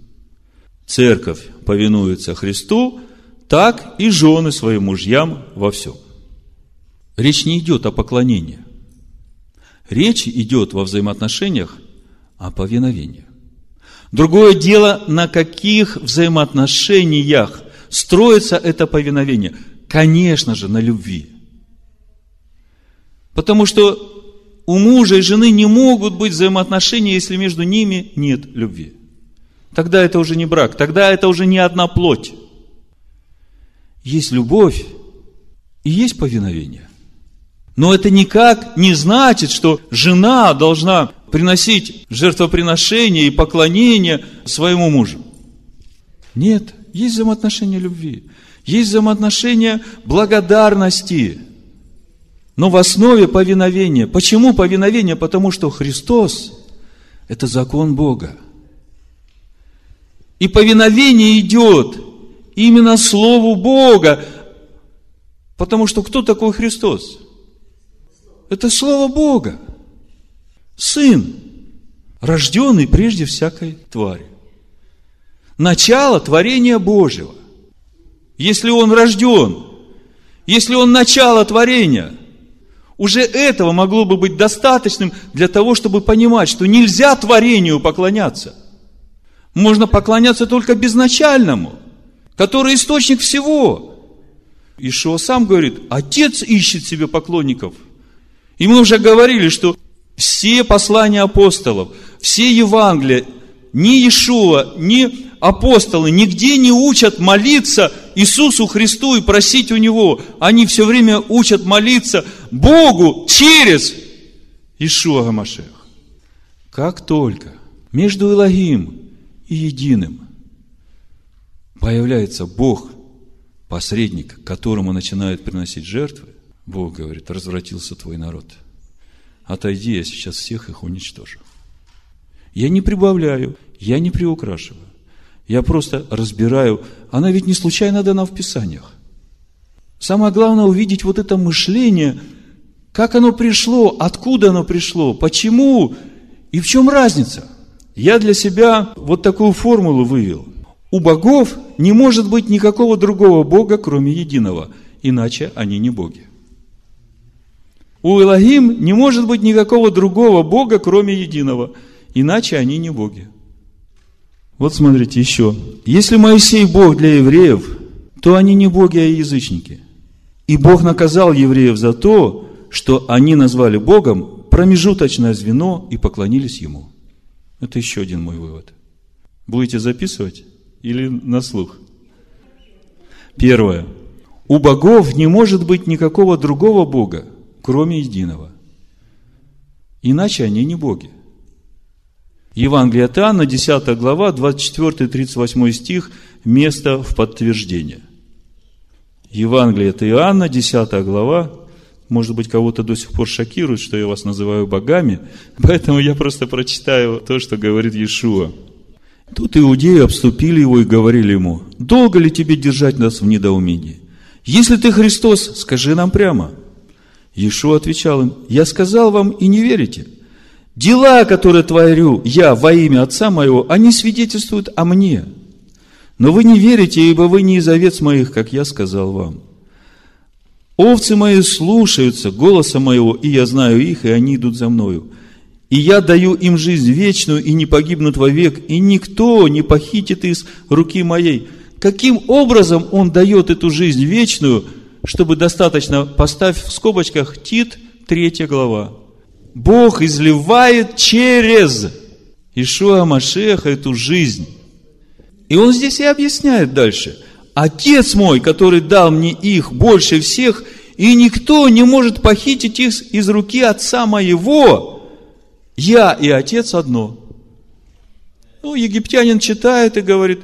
Церковь повинуется Христу, так и жены своим мужьям во всем. Речь не идет о поклонении. Речь идет во взаимоотношениях о повиновении. Другое дело, на каких взаимоотношениях строится это повиновение. Конечно же, на любви. Потому что у мужа и жены не могут быть взаимоотношения, если между ними нет любви. Тогда это уже не брак, тогда это уже не одна плоть. Есть любовь и есть повиновение. Но это никак не значит, что жена должна приносить жертвоприношение и поклонение своему мужу. Нет, есть взаимоотношения любви, есть взаимоотношения благодарности, но в основе повиновения. Почему повиновение? Потому что Христос – это закон Бога. И повиновение идет именно Слову Бога, потому что кто такой Христос? Это Слово Бога. Сын, рожденный прежде всякой твари. Начало творения Божьего. Если он рожден, если он начало творения, уже этого могло бы быть достаточным для того, чтобы понимать, что нельзя творению поклоняться. Можно поклоняться только безначальному, который источник всего. Ишуа сам говорит, Отец ищет себе поклонников – и мы уже говорили, что все послания апостолов, все Евангелия, ни Иешуа, ни апостолы нигде не учат молиться Иисусу Христу и просить у Него. Они все время учат молиться Богу через Ишуа Гамашех. Как только между Илогим и Единым появляется Бог, посредник, которому начинают приносить жертвы, Бог говорит, развратился твой народ. Отойди, я сейчас всех их уничтожу. Я не прибавляю, я не приукрашиваю. Я просто разбираю. Она ведь не случайно дана в Писаниях. Самое главное увидеть вот это мышление, как оно пришло, откуда оно пришло, почему и в чем разница. Я для себя вот такую формулу вывел. У богов не может быть никакого другого Бога, кроме единого, иначе они не боги. У Элогим не может быть никакого другого Бога, кроме единого. Иначе они не боги. Вот смотрите еще. Если Моисей Бог для евреев, то они не боги, а язычники. И Бог наказал евреев за то, что они назвали Богом промежуточное звено и поклонились Ему. Это еще один мой вывод. Будете записывать или на слух? Первое. У богов не может быть никакого другого Бога, кроме единого. Иначе они не боги. Евангелие от Иоанна, 10 глава, 24-38 стих, место в подтверждение. Евангелие от Иоанна, 10 глава, может быть, кого-то до сих пор шокирует, что я вас называю богами, поэтому я просто прочитаю то, что говорит Иешуа. Тут иудеи обступили его и говорили ему, долго ли тебе держать нас в недоумении? Если ты Христос, скажи нам прямо. Иешуа отвечал им, я сказал вам и не верите. Дела, которые творю я во имя Отца моего, они свидетельствуют о мне. Но вы не верите, ибо вы не из овец моих, как я сказал вам. Овцы мои слушаются голоса моего, и я знаю их, и они идут за мною. И я даю им жизнь вечную, и не погибнут вовек, и никто не похитит из руки моей. Каким образом он дает эту жизнь вечную, чтобы достаточно, поставь в скобочках Тит, третья глава. Бог изливает через Ишуа Машеха эту жизнь. И он здесь и объясняет дальше. Отец мой, который дал мне их больше всех, и никто не может похитить их из руки отца моего. Я и отец одно. Ну, египтянин читает и говорит,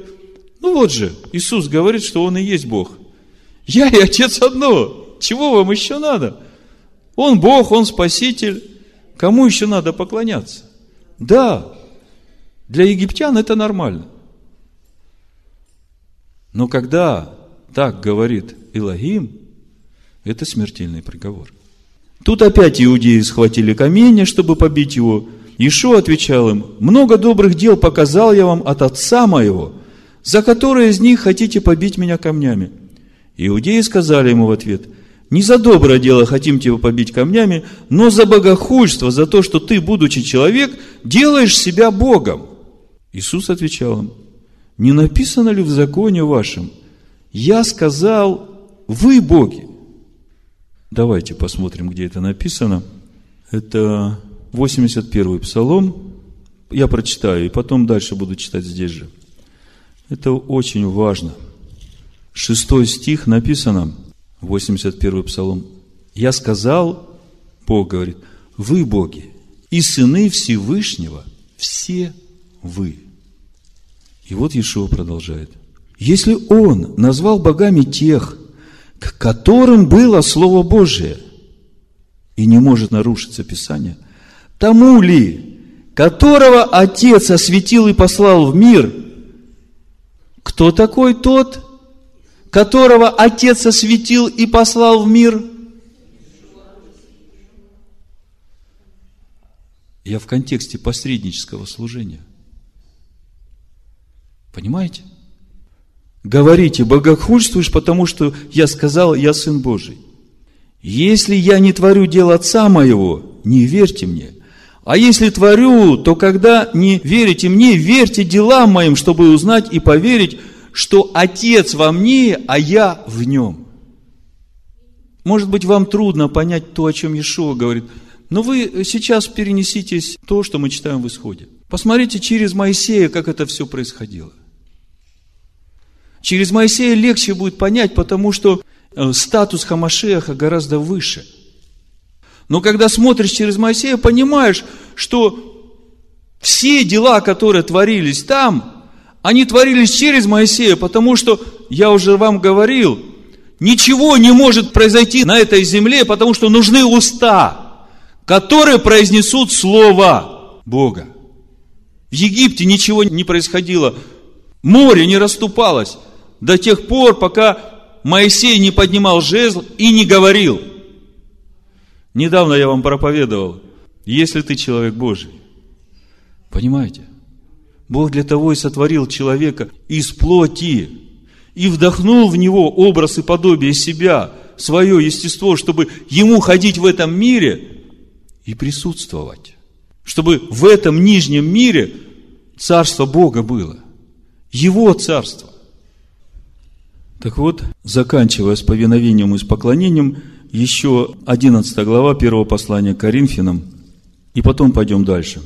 ну вот же, Иисус говорит, что Он и есть Бог. Я и Отец одно. Чего вам еще надо? Он Бог, Он Спаситель. Кому еще надо поклоняться? Да, для египтян это нормально. Но когда так говорит Илогим, это смертельный приговор. Тут опять иудеи схватили камень, чтобы побить его. Ишо отвечал им, много добрых дел показал я вам от отца моего, за которые из них хотите побить меня камнями. Иудеи сказали ему в ответ, не за доброе дело хотим тебя побить камнями, но за богохульство, за то, что ты, будучи человек, делаешь себя Богом. Иисус отвечал им, не написано ли в законе вашем, я сказал, вы боги. Давайте посмотрим, где это написано. Это 81-й псалом. Я прочитаю, и потом дальше буду читать здесь же. Это очень важно. Шестой стих написано, 81 псалом. «Я сказал, Бог говорит, вы боги, и сыны Всевышнего, все вы». И вот Иешуа продолжает. Если Он назвал богами тех, к которым было Слово Божие, и не может нарушиться Писание, тому ли, которого Отец осветил и послал в мир – кто такой тот, которого Отец осветил и послал в мир? Я в контексте посреднического служения. Понимаете? Говорите, богохульствуешь, потому что я сказал, я Сын Божий. Если я не творю дел Отца моего, не верьте мне. А если творю, то когда не верите мне, верьте делам моим, чтобы узнать и поверить, что Отец во мне, а я в нем. Может быть, вам трудно понять то, о чем Иешуа говорит, но вы сейчас перенеситесь то, что мы читаем в Исходе. Посмотрите через Моисея, как это все происходило. Через Моисея легче будет понять, потому что э, статус Хамашеха гораздо выше – но когда смотришь через Моисея, понимаешь, что все дела, которые творились там, они творились через Моисея, потому что, я уже вам говорил, ничего не может произойти на этой земле, потому что нужны уста, которые произнесут Слово Бога. В Египте ничего не происходило, море не расступалось до тех пор, пока Моисей не поднимал жезл и не говорил – Недавно я вам проповедовал, если ты человек Божий, понимаете? Бог для того и сотворил человека из плоти и вдохнул в него образ и подобие себя, свое естество, чтобы ему ходить в этом мире и присутствовать. Чтобы в этом нижнем мире царство Бога было. Его царство. Так вот, заканчивая с повиновением и с поклонением, еще 11 глава первого послания к Коринфянам, и потом пойдем дальше.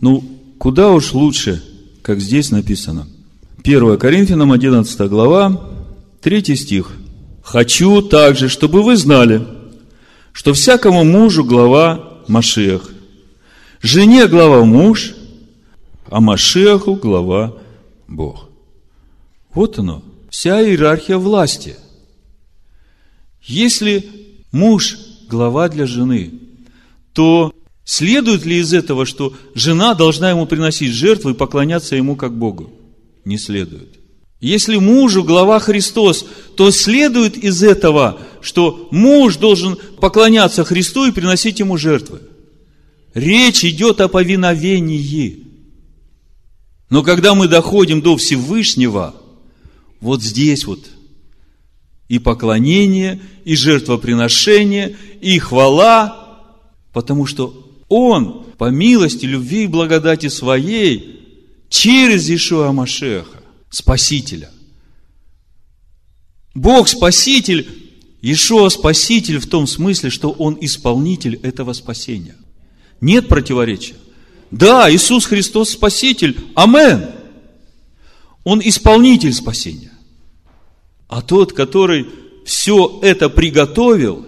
Ну, куда уж лучше, как здесь написано. 1 Коринфянам 11 глава, 3 стих. «Хочу также, чтобы вы знали, что всякому мужу глава Машех, жене глава муж, а Машеху глава Бог». Вот оно, вся иерархия власти. Если муж – глава для жены, то Следует ли из этого, что жена должна ему приносить жертвы и поклоняться ему как Богу? Не следует. Если мужу глава Христос, то следует из этого, что муж должен поклоняться Христу и приносить ему жертвы. Речь идет о повиновении. Но когда мы доходим до Всевышнего, вот здесь вот и поклонение, и жертвоприношение, и хвала, потому что Он по милости, любви и благодати своей через Ишуа Машеха, Спасителя. Бог Спаситель, Ишуа Спаситель в том смысле, что Он исполнитель этого спасения. Нет противоречия. Да, Иисус Христос Спаситель. Амен. Он исполнитель спасения. А тот, который все это приготовил,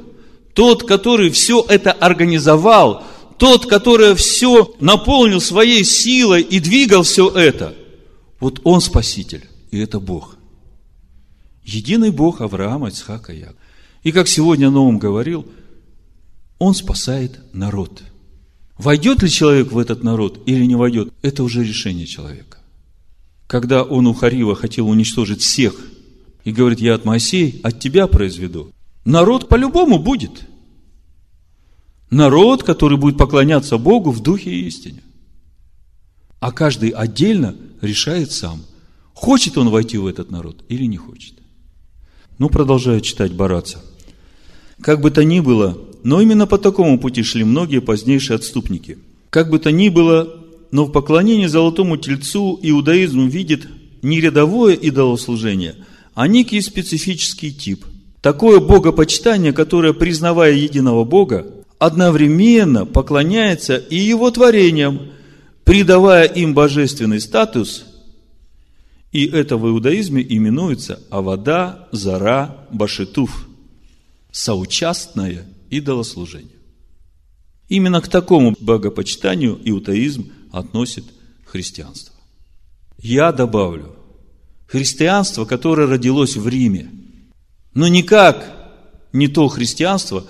тот, который все это организовал, тот, который все наполнил своей силой и двигал все это, вот он спаситель, и это Бог. Единый Бог Авраама, Ицхака и Якова. И как сегодня Новым говорил, он спасает народ – Войдет ли человек в этот народ или не войдет, это уже решение человека. Когда он у Харива хотел уничтожить всех и говорит, я от Моисея, от тебя произведу, народ по-любому будет. Народ, который будет поклоняться Богу в духе и истине. А каждый отдельно решает сам, хочет он войти в этот народ или не хочет. Ну, продолжаю читать Бараца. Как бы то ни было, но именно по такому пути шли многие позднейшие отступники. Как бы то ни было, но в поклонении золотому тельцу иудаизм видит не рядовое идолослужение, а некий специфический тип. Такое богопочитание, которое, признавая единого Бога, одновременно поклоняется и его творениям, придавая им божественный статус, и это в иудаизме именуется Авада Зара Башитуф, соучастное идолослужению. Именно к такому богопочитанию иудаизм относит христианство. Я добавлю, христианство, которое родилось в Риме, но никак не то христианство,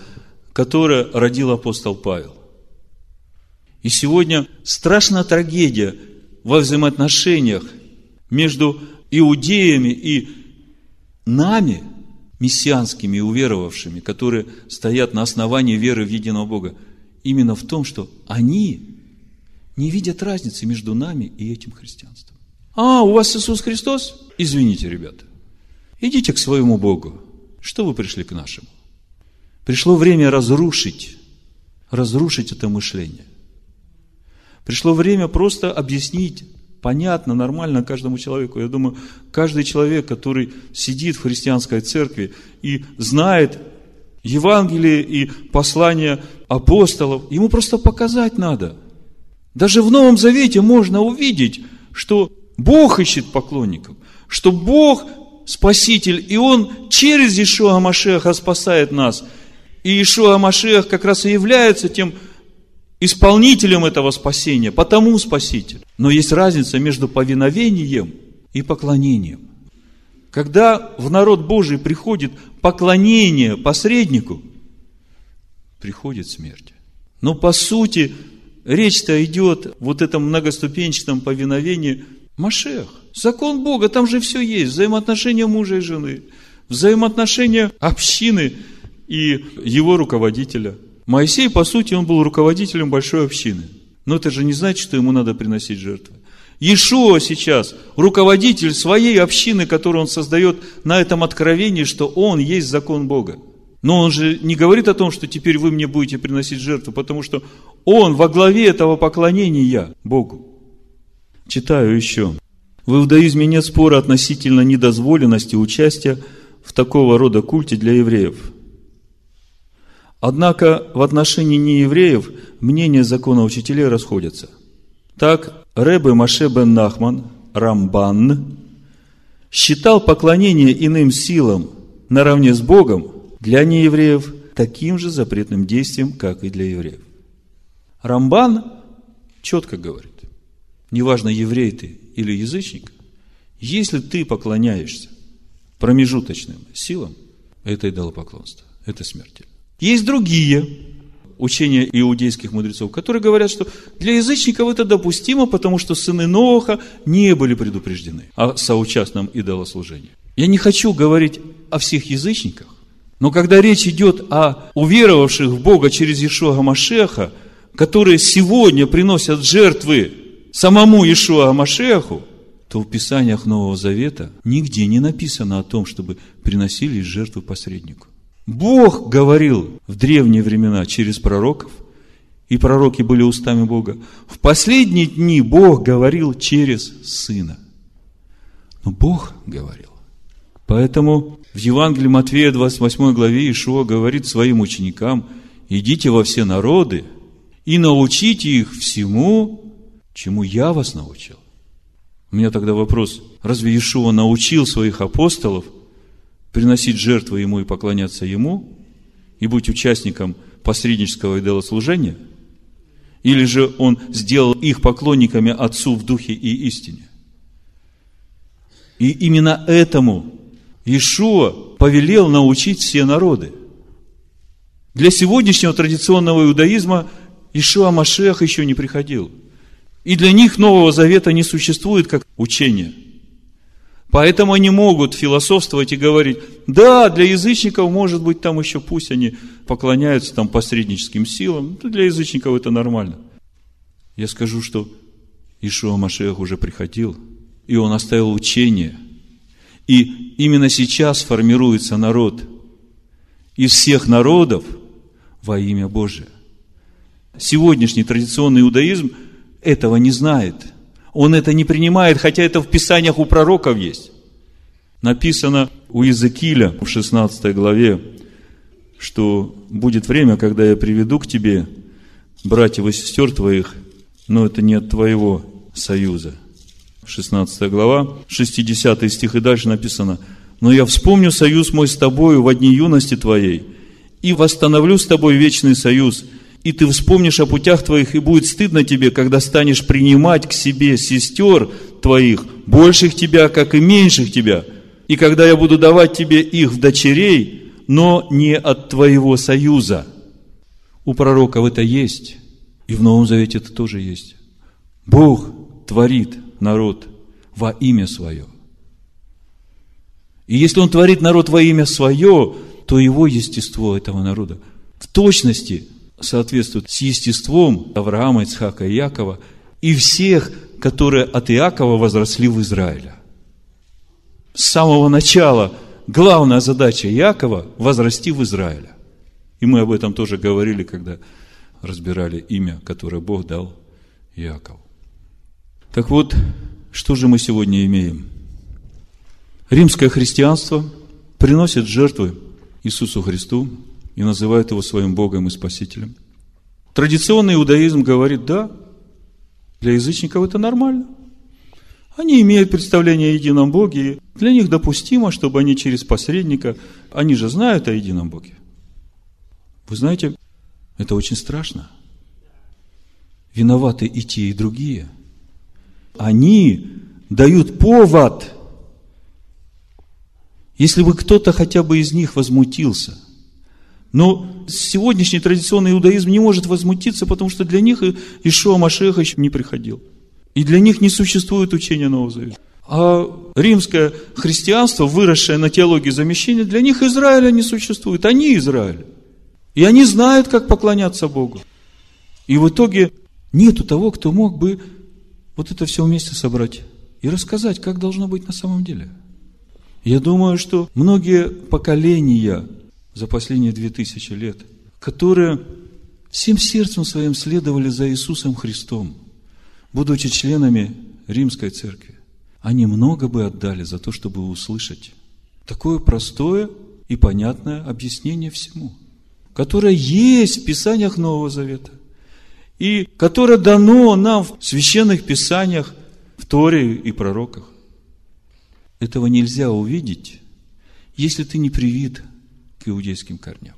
которое родил апостол Павел. И сегодня страшная трагедия во взаимоотношениях между иудеями и нами – мессианскими уверовавшими, которые стоят на основании веры в единого Бога, именно в том, что они не видят разницы между нами и этим христианством. А, у вас Иисус Христос? Извините, ребята. Идите к своему Богу. Что вы пришли к нашему? Пришло время разрушить, разрушить это мышление. Пришло время просто объяснить понятно, нормально каждому человеку. Я думаю, каждый человек, который сидит в христианской церкви и знает Евангелие и послания апостолов, ему просто показать надо. Даже в Новом Завете можно увидеть, что Бог ищет поклонников, что Бог Спаситель, и Он через Ишуа Машеха спасает нас. И Ишуа Машех как раз и является тем исполнителем этого спасения, потому Спаситель. Но есть разница между повиновением и поклонением. Когда в народ Божий приходит поклонение посреднику, приходит смерть. Но по сути, речь-то идет вот этом многоступенчатом повиновении Машех. Закон Бога, там же все есть. Взаимоотношения мужа и жены, взаимоотношения общины и его руководителя – Моисей, по сути, он был руководителем большой общины. Но это же не значит, что ему надо приносить жертвы. Иешуа сейчас руководитель своей общины, которую он создает на этом откровении, что он есть закон Бога. Но он же не говорит о том, что теперь вы мне будете приносить жертву, потому что он во главе этого поклонения Богу. Читаю еще. В иудаизме нет спора относительно недозволенности участия в такого рода культе для евреев – Однако в отношении неевреев мнения закона учителей расходятся. Так, Рэбе Маше бен Нахман, Рамбан, считал поклонение иным силам наравне с Богом для неевреев таким же запретным действием, как и для евреев. Рамбан четко говорит, неважно, еврей ты или язычник, если ты поклоняешься промежуточным силам, это идолопоклонство, это смерть. Есть другие учения иудейских мудрецов, которые говорят, что для язычников это допустимо, потому что сыны Ноха не были предупреждены о соучастном идолослужении. Я не хочу говорить о всех язычниках, но когда речь идет о уверовавших в Бога через Ишуа Машеха, которые сегодня приносят жертвы самому Ишуа Машеху, то в Писаниях Нового Завета нигде не написано о том, чтобы приносили жертвы посреднику. Бог говорил в древние времена через пророков, и пророки были устами Бога. В последние дни Бог говорил через Сына. Но Бог говорил. Поэтому в Евангелии Матфея 28 главе Ишуа говорит своим ученикам, идите во все народы и научите их всему, чему я вас научил. У меня тогда вопрос, разве Ишуа научил своих апостолов приносить жертвы Ему и поклоняться Ему, и быть участником посреднического идолослужения? Или же Он сделал их поклонниками Отцу в Духе и истине? И именно этому Ишуа повелел научить все народы. Для сегодняшнего традиционного иудаизма Ишуа Машех еще не приходил. И для них Нового Завета не существует как учение – Поэтому они могут философствовать и говорить, да, для язычников, может быть, там еще пусть они поклоняются там посредническим силам, ну, для язычников это нормально. Я скажу, что Ишуа Машех уже приходил, и он оставил учение. И именно сейчас формируется народ из всех народов во имя Божие. Сегодняшний традиционный иудаизм этого не знает – он это не принимает, хотя это в Писаниях у пророков есть. Написано у Иезекииля в 16 главе, что будет время, когда я приведу к тебе братьев и сестер твоих, но это не от твоего союза. 16 глава, 60 стих и дальше написано, «Но я вспомню союз мой с тобою в дни юности твоей, и восстановлю с тобой вечный союз, и ты вспомнишь о путях твоих, и будет стыдно тебе, когда станешь принимать к себе сестер твоих, больших тебя, как и меньших тебя, и когда я буду давать тебе их в дочерей, но не от твоего союза. У пророков это есть, и в Новом Завете это тоже есть. Бог творит народ во имя свое. И если Он творит народ во имя свое, то его естество этого народа в точности соответствует с естеством Авраама, Ицхака и Якова и всех, которые от Иакова возросли в Израиле. С самого начала главная задача Якова – возрасти в Израиле. И мы об этом тоже говорили, когда разбирали имя, которое Бог дал Якову. Так вот, что же мы сегодня имеем? Римское христианство приносит жертвы Иисусу Христу, и называют его своим Богом и Спасителем. Традиционный иудаизм говорит, да, для язычников это нормально. Они имеют представление о едином Боге, и для них допустимо, чтобы они через посредника, они же знают о едином Боге. Вы знаете, это очень страшно. Виноваты и те, и другие. Они дают повод. Если бы кто-то хотя бы из них возмутился – но сегодняшний традиционный иудаизм не может возмутиться, потому что для них Ишуа Машеха еще не приходил. И для них не существует учения Нового Завета. А римское христианство, выросшее на теологии замещения, для них Израиля не существует. Они Израиль. И они знают, как поклоняться Богу. И в итоге нету того, кто мог бы вот это все вместе собрать и рассказать, как должно быть на самом деле. Я думаю, что многие поколения за последние две тысячи лет, которые всем сердцем своим следовали за Иисусом Христом, будучи членами Римской Церкви, они много бы отдали за то, чтобы услышать такое простое и понятное объяснение всему, которое есть в Писаниях Нового Завета, и которое дано нам в священных Писаниях, в Торе и пророках. Этого нельзя увидеть, если ты не привит иудейским корням.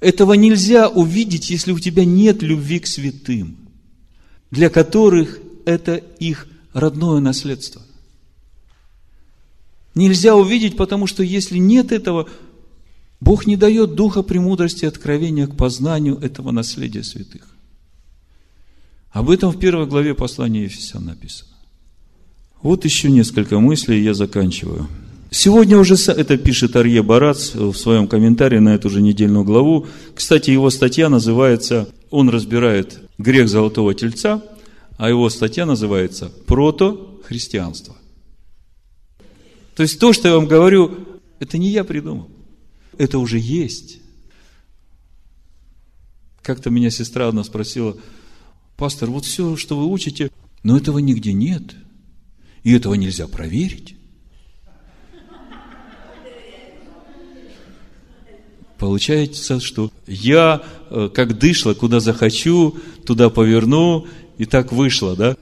Этого нельзя увидеть, если у тебя нет любви к святым, для которых это их родное наследство. Нельзя увидеть, потому что если нет этого, Бог не дает духа премудрости и откровения к познанию этого наследия святых. Об этом в первой главе послания Ефесян написано. Вот еще несколько мыслей, и я заканчиваю. Сегодня уже это пишет Арье Барац в своем комментарии на эту же недельную главу. Кстати, его статья называется, он разбирает грех золотого тельца, а его статья называется «Прото-христианство». То есть то, что я вам говорю, это не я придумал. Это уже есть. Как-то меня сестра одна спросила, пастор, вот все, что вы учите, но этого нигде нет. И этого нельзя проверить. Получается, что я, э, как дышло, куда захочу, туда поверну, и так вышло, да?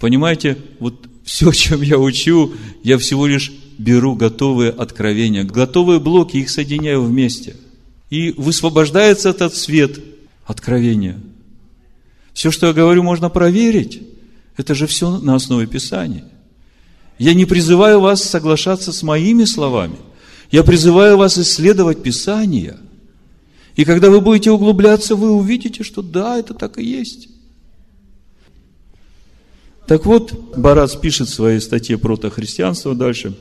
Понимаете, вот все, чем я учу, я всего лишь беру готовые откровения, готовые блоки, их соединяю вместе. И высвобождается этот свет откровения. Все, что я говорю, можно проверить. Это же все на основе Писания. Я не призываю вас соглашаться с моими словами – я призываю вас исследовать Писание. И когда вы будете углубляться, вы увидите, что да, это так и есть. Так вот, Барац пишет в своей статье «Протохристианство» дальше.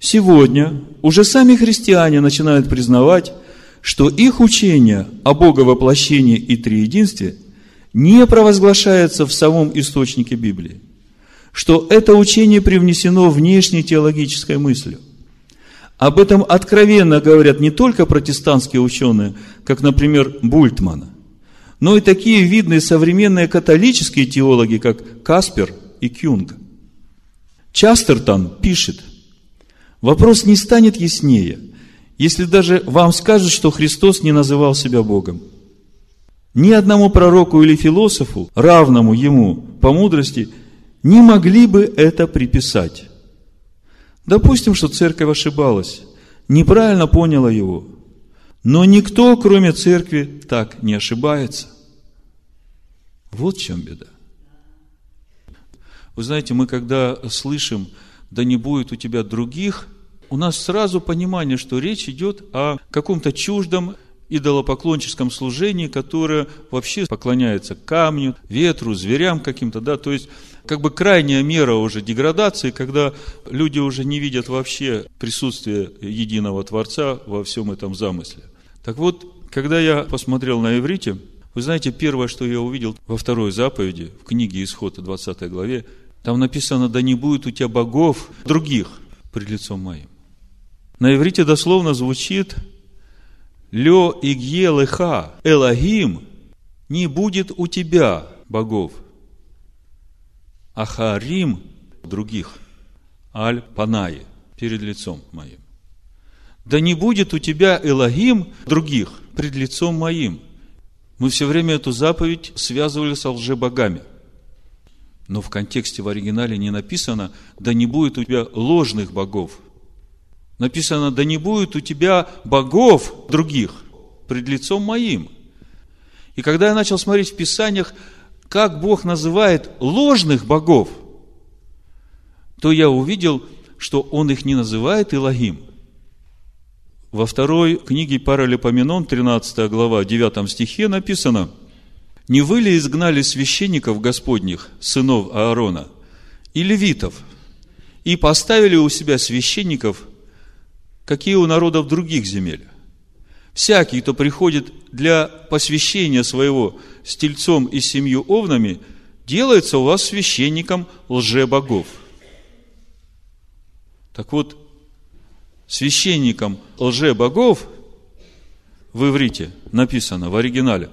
Сегодня уже сами христиане начинают признавать, что их учение о Боговоплощении и Триединстве не провозглашается в самом источнике Библии, что это учение привнесено внешней теологической мыслью. Об этом откровенно говорят не только протестантские ученые, как, например, Бультман, но и такие видные современные католические теологи, как Каспер и Кюнг. Частертон пишет, вопрос не станет яснее, если даже вам скажут, что Христос не называл себя Богом. Ни одному пророку или философу, равному ему по мудрости, не могли бы это приписать. Допустим, что церковь ошибалась, неправильно поняла его. Но никто, кроме церкви, так не ошибается. Вот в чем беда. Вы знаете, мы когда слышим, да не будет у тебя других, у нас сразу понимание, что речь идет о каком-то чуждом идолопоклонческом служении, которое вообще поклоняется камню, ветру, зверям каким-то, да, то есть как бы крайняя мера уже деградации, когда люди уже не видят вообще присутствие единого Творца во всем этом замысле. Так вот, когда я посмотрел на иврите, вы знаете, первое, что я увидел во второй заповеди, в книге Исхода, 20 главе, там написано, да не будет у тебя богов других пред лицом моим. На иврите дословно звучит Ле игье леха Элагим не будет у тебя богов – Ахарим других, Аль Панаи, перед лицом моим. Да не будет у тебя Элогим других пред лицом моим. Мы все время эту заповедь связывали со лжебогами. Но в контексте в оригинале не написано, да не будет у тебя ложных богов. Написано, да не будет у тебя богов других пред лицом моим. И когда я начал смотреть в Писаниях, как Бог называет ложных богов, то я увидел, что Он их не называет Илогим. Во второй книге Паралипоменон, 13 глава, 9 стихе написано, «Не вы ли изгнали священников Господних, сынов Аарона, и левитов, и поставили у себя священников, какие у народов других земель? Всякий, кто приходит для посвящения своего с тельцом и семью овнами, делается у вас священником лжебогов. Так вот, священником лжебогов в иврите написано в оригинале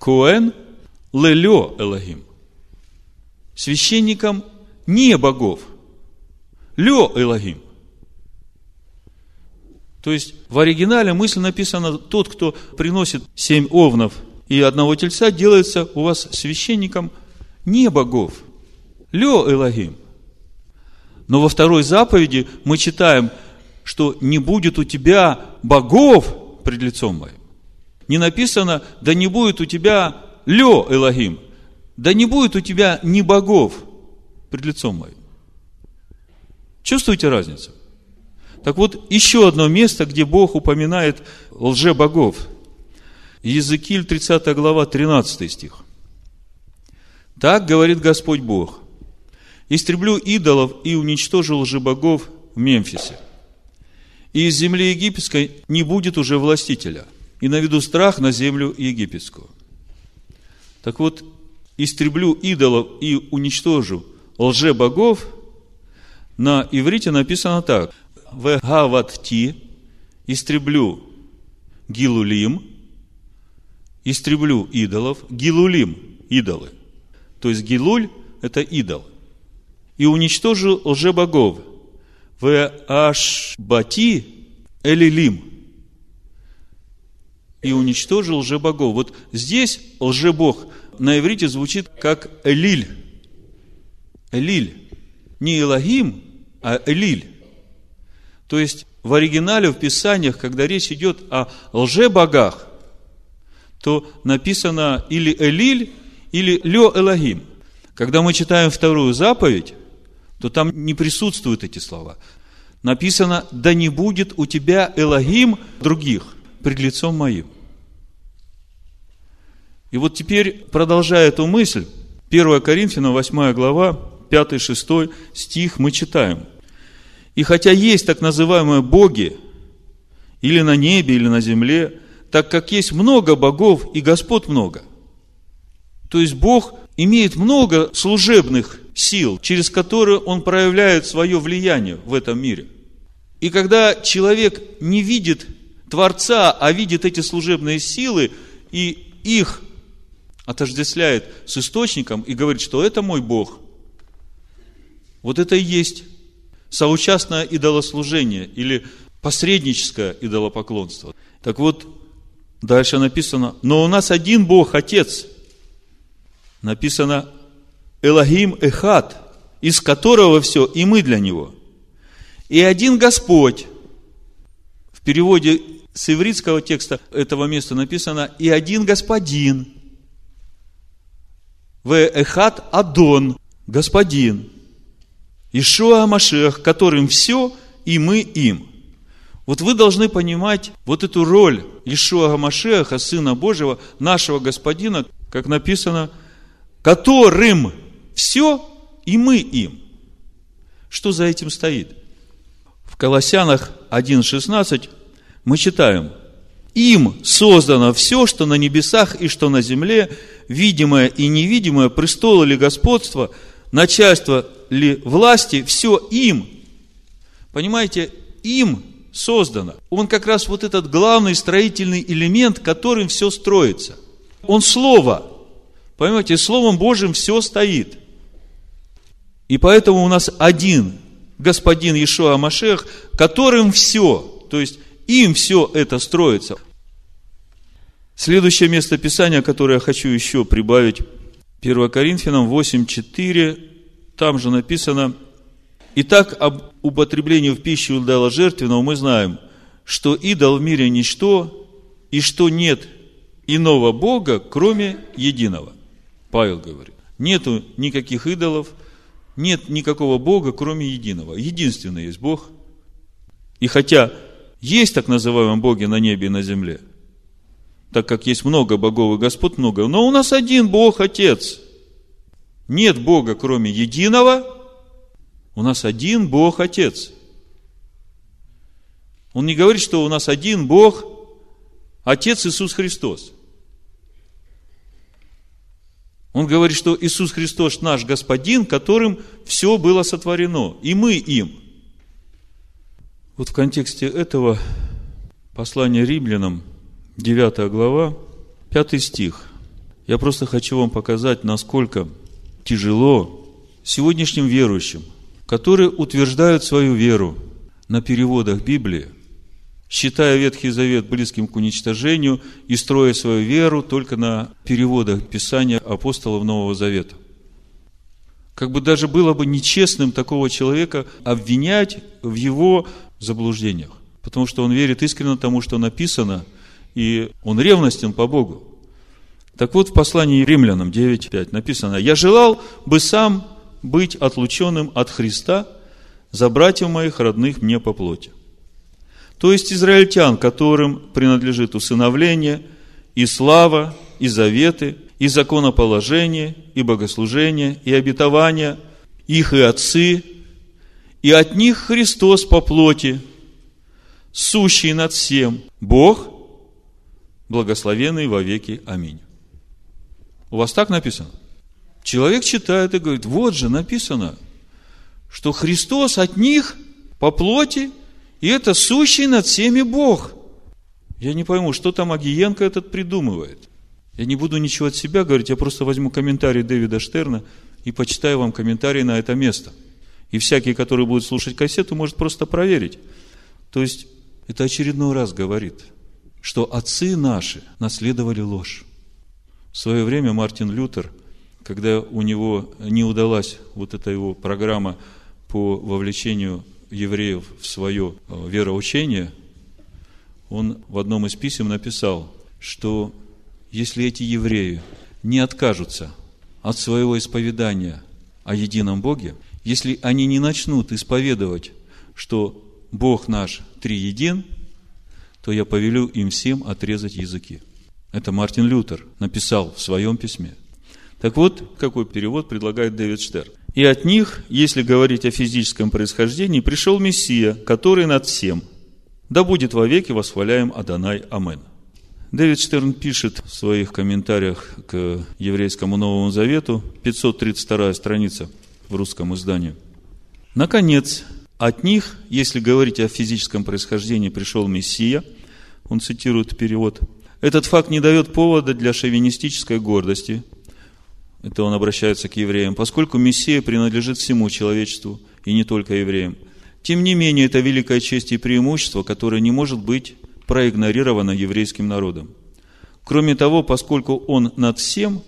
Коэн лелё Элогим. Священником не богов. Лё Элогим. То есть в оригинале мысль написана, тот, кто приносит семь овнов и одного тельца, делается у вас священником не богов. Ле Элогим. Но во второй заповеди мы читаем, что не будет у тебя богов пред лицом моим. Не написано, да не будет у тебя Ле Элогим. Да не будет у тебя ни богов пред лицом моим. Чувствуете разницу? Так вот, еще одно место, где Бог упоминает лже-богов. Езекиль, 30 глава, 13 стих. Так говорит Господь Бог. Истреблю идолов и уничтожу лжебогов в Мемфисе. И из земли египетской не будет уже властителя. И наведу страх на землю египетскую. Так вот, истреблю идолов и уничтожу лжебогов, на иврите написано так. Вегаватти, истреблю гилулим, истреблю идолов, гилулим, идолы. То есть гилуль – это идол. И уничтожу лжебогов. В ашбати элилим. И уничтожил лжебогов. Вот здесь лжебог на иврите звучит как Элиль. Элиль. Не Элогим, а Элиль. То есть в оригинале, в Писаниях, когда речь идет о лжебогах, то написано или Элиль, или Ле Элогим. Когда мы читаем вторую заповедь, то там не присутствуют эти слова. Написано, да не будет у тебя Элогим других пред лицом моим. И вот теперь, продолжая эту мысль, 1 Коринфянам 8 глава, 5-6 стих мы читаем. И хотя есть так называемые боги, или на небе, или на земле, так как есть много богов и Господь много. То есть Бог имеет много служебных сил, через которые Он проявляет свое влияние в этом мире. И когда человек не видит Творца, а видит эти служебные силы и их отождествляет с источником и говорит, что это мой Бог, вот это и есть соучастное идолослужение или посредническое идолопоклонство. Так вот, дальше написано, но у нас один Бог, Отец. Написано Элогим Эхат, из которого все, и мы для Него. И один Господь. В переводе с ивритского текста этого места написано «И один Господин». В Эхат Адон, Господин. Ишуа Машех, которым все, и мы им. Вот вы должны понимать вот эту роль Ишуа Машеха, Сына Божьего, нашего Господина, как написано, которым все, и мы им. Что за этим стоит? В Колоссянах 1.16 мы читаем, им создано все, что на небесах и что на земле, видимое и невидимое, престол или господство, начальство ли власти, все им. Понимаете, им создано. Он как раз вот этот главный строительный элемент, которым все строится. Он Слово. Понимаете, Словом Божьим все стоит. И поэтому у нас один Господин Иешуа Машех, которым все, то есть им все это строится. Следующее место Писания, которое я хочу еще прибавить, 1 Коринфянам 8.4, там же написано, Итак, об употреблении в пищу идола жертвенного мы знаем, что идол в мире ничто, и что нет иного Бога, кроме единого. Павел говорит, нету никаких идолов, нет никакого Бога, кроме единого. Единственный есть Бог. И хотя есть так называемые боги на небе и на земле, так как есть много богов и Господь много, но у нас один Бог, Отец – нет Бога, кроме единого. У нас один Бог Отец. Он не говорит, что у нас один Бог, Отец Иисус Христос. Он говорит, что Иисус Христос наш Господин, которым все было сотворено, и мы им. Вот в контексте этого послания римлянам, 9 глава, 5 стих. Я просто хочу вам показать, насколько тяжело сегодняшним верующим, которые утверждают свою веру на переводах Библии, считая Ветхий Завет близким к уничтожению и строя свою веру только на переводах Писания апостолов Нового Завета. Как бы даже было бы нечестным такого человека обвинять в его заблуждениях, потому что он верит искренне тому, что написано, и он ревностен по Богу. Так вот, в послании римлянам 9.5 написано, «Я желал бы сам быть отлученным от Христа за братьев моих, родных мне по плоти». то есть израильтян, которым принадлежит усыновление, и слава, и заветы, и законоположение, и богослужение, и обетование, их и отцы, и от них Христос по плоти, сущий над всем, Бог, благословенный во веки. Аминь. У вас так написано? Человек читает и говорит, вот же написано, что Христос от них по плоти, и это сущий над всеми Бог. Я не пойму, что там Агиенко этот придумывает. Я не буду ничего от себя говорить, я просто возьму комментарий Дэвида Штерна и почитаю вам комментарий на это место. И всякий, который будет слушать кассету, может просто проверить. То есть, это очередной раз говорит, что отцы наши наследовали ложь. В свое время Мартин Лютер, когда у него не удалась вот эта его программа по вовлечению евреев в свое э, вероучение, он в одном из писем написал, что если эти евреи не откажутся от своего исповедания о едином Боге, если они не начнут исповедовать, что Бог наш триедин, то я повелю им всем отрезать языки. Это Мартин Лютер написал в своем письме. Так вот, какой перевод предлагает Дэвид Штерн. И от них, если говорить о физическом происхождении, пришел Мессия, который над всем. Да будет вовеки восхваляем Адонай. Амен. Дэвид Штерн пишет в своих комментариях к еврейскому Новому Завету, 532 страница в русском издании. Наконец, от них, если говорить о физическом происхождении, пришел Мессия, он цитирует перевод, этот факт не дает повода для шовинистической гордости, это он обращается к евреям, поскольку Мессия принадлежит всему человечеству, и не только евреям. Тем не менее, это великая честь и преимущество, которое не может быть проигнорировано еврейским народом. Кроме того, поскольку он над всем,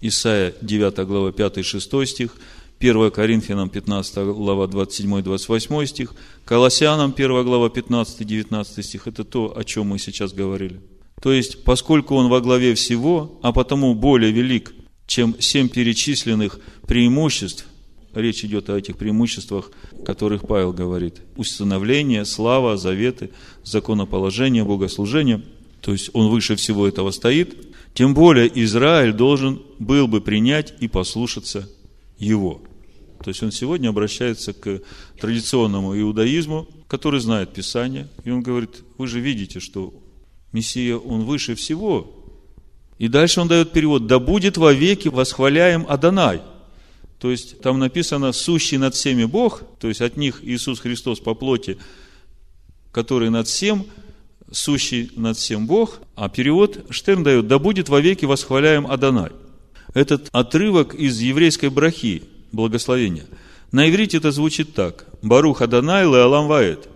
Исайя 9 глава 5-6 стих, 1 Коринфянам 15 глава 27-28 стих, Колоссянам 1 глава 15-19 стих. Это то, о чем мы сейчас говорили. То есть, поскольку он во главе всего, а потому более велик, чем семь перечисленных преимуществ, речь идет о этих преимуществах, о которых Павел говорит. Установление, слава, заветы, законоположение, богослужение. То есть, он выше всего этого стоит. Тем более, Израиль должен был бы принять и послушаться его. То есть он сегодня обращается к традиционному иудаизму, который знает Писание, и он говорит, вы же видите, что Мессия, он выше всего. И дальше он дает перевод, да будет во веки восхваляем Адонай. То есть там написано «сущий над всеми Бог», то есть от них Иисус Христос по плоти, который над всем, сущий над всем Бог, а перевод Штерн дает «да будет во веки восхваляем Адонай». Этот отрывок из еврейской брахи, благословения. На иврите это звучит так. Барух Адонай Леалам Ваэт.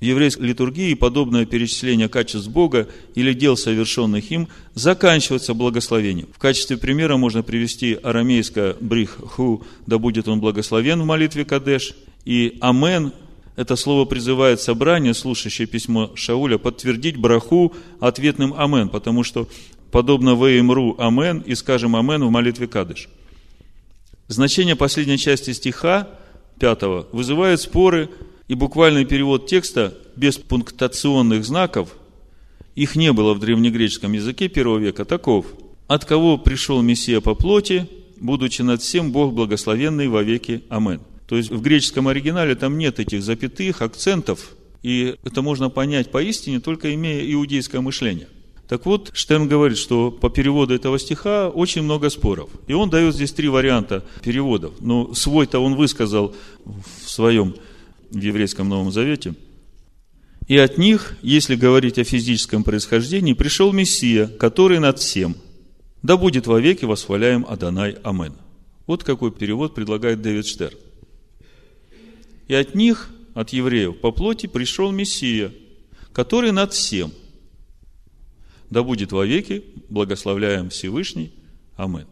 В еврейской литургии подобное перечисление качеств Бога или дел, совершенных им, заканчивается благословением. В качестве примера можно привести арамейское брих ху, да будет он благословен в молитве Кадеш, и амен, это слово призывает собрание, слушающее письмо Шауля, подтвердить браху ответным амен, потому что подобно веймру амен и скажем амен в молитве Кадеш. Значение последней части стиха пятого вызывает споры, и буквальный перевод текста без пунктационных знаков, их не было в древнегреческом языке первого века, таков. От кого пришел Мессия по плоти, будучи над всем Бог благословенный во веки. Амен. То есть в греческом оригинале там нет этих запятых, акцентов, и это можно понять поистине, только имея иудейское мышление. Так вот, Штерн говорит, что по переводу этого стиха очень много споров. И он дает здесь три варианта переводов. Но свой-то он высказал в своем в еврейском Новом Завете. И от них, если говорить о физическом происхождении, пришел Мессия, который над всем. Да будет вовеки восхваляем Адонай. Амен. Вот какой перевод предлагает Дэвид Штерн. И от них, от евреев, по плоти пришел Мессия, который над всем – да будет вовеки, благословляем Всевышний. Амин.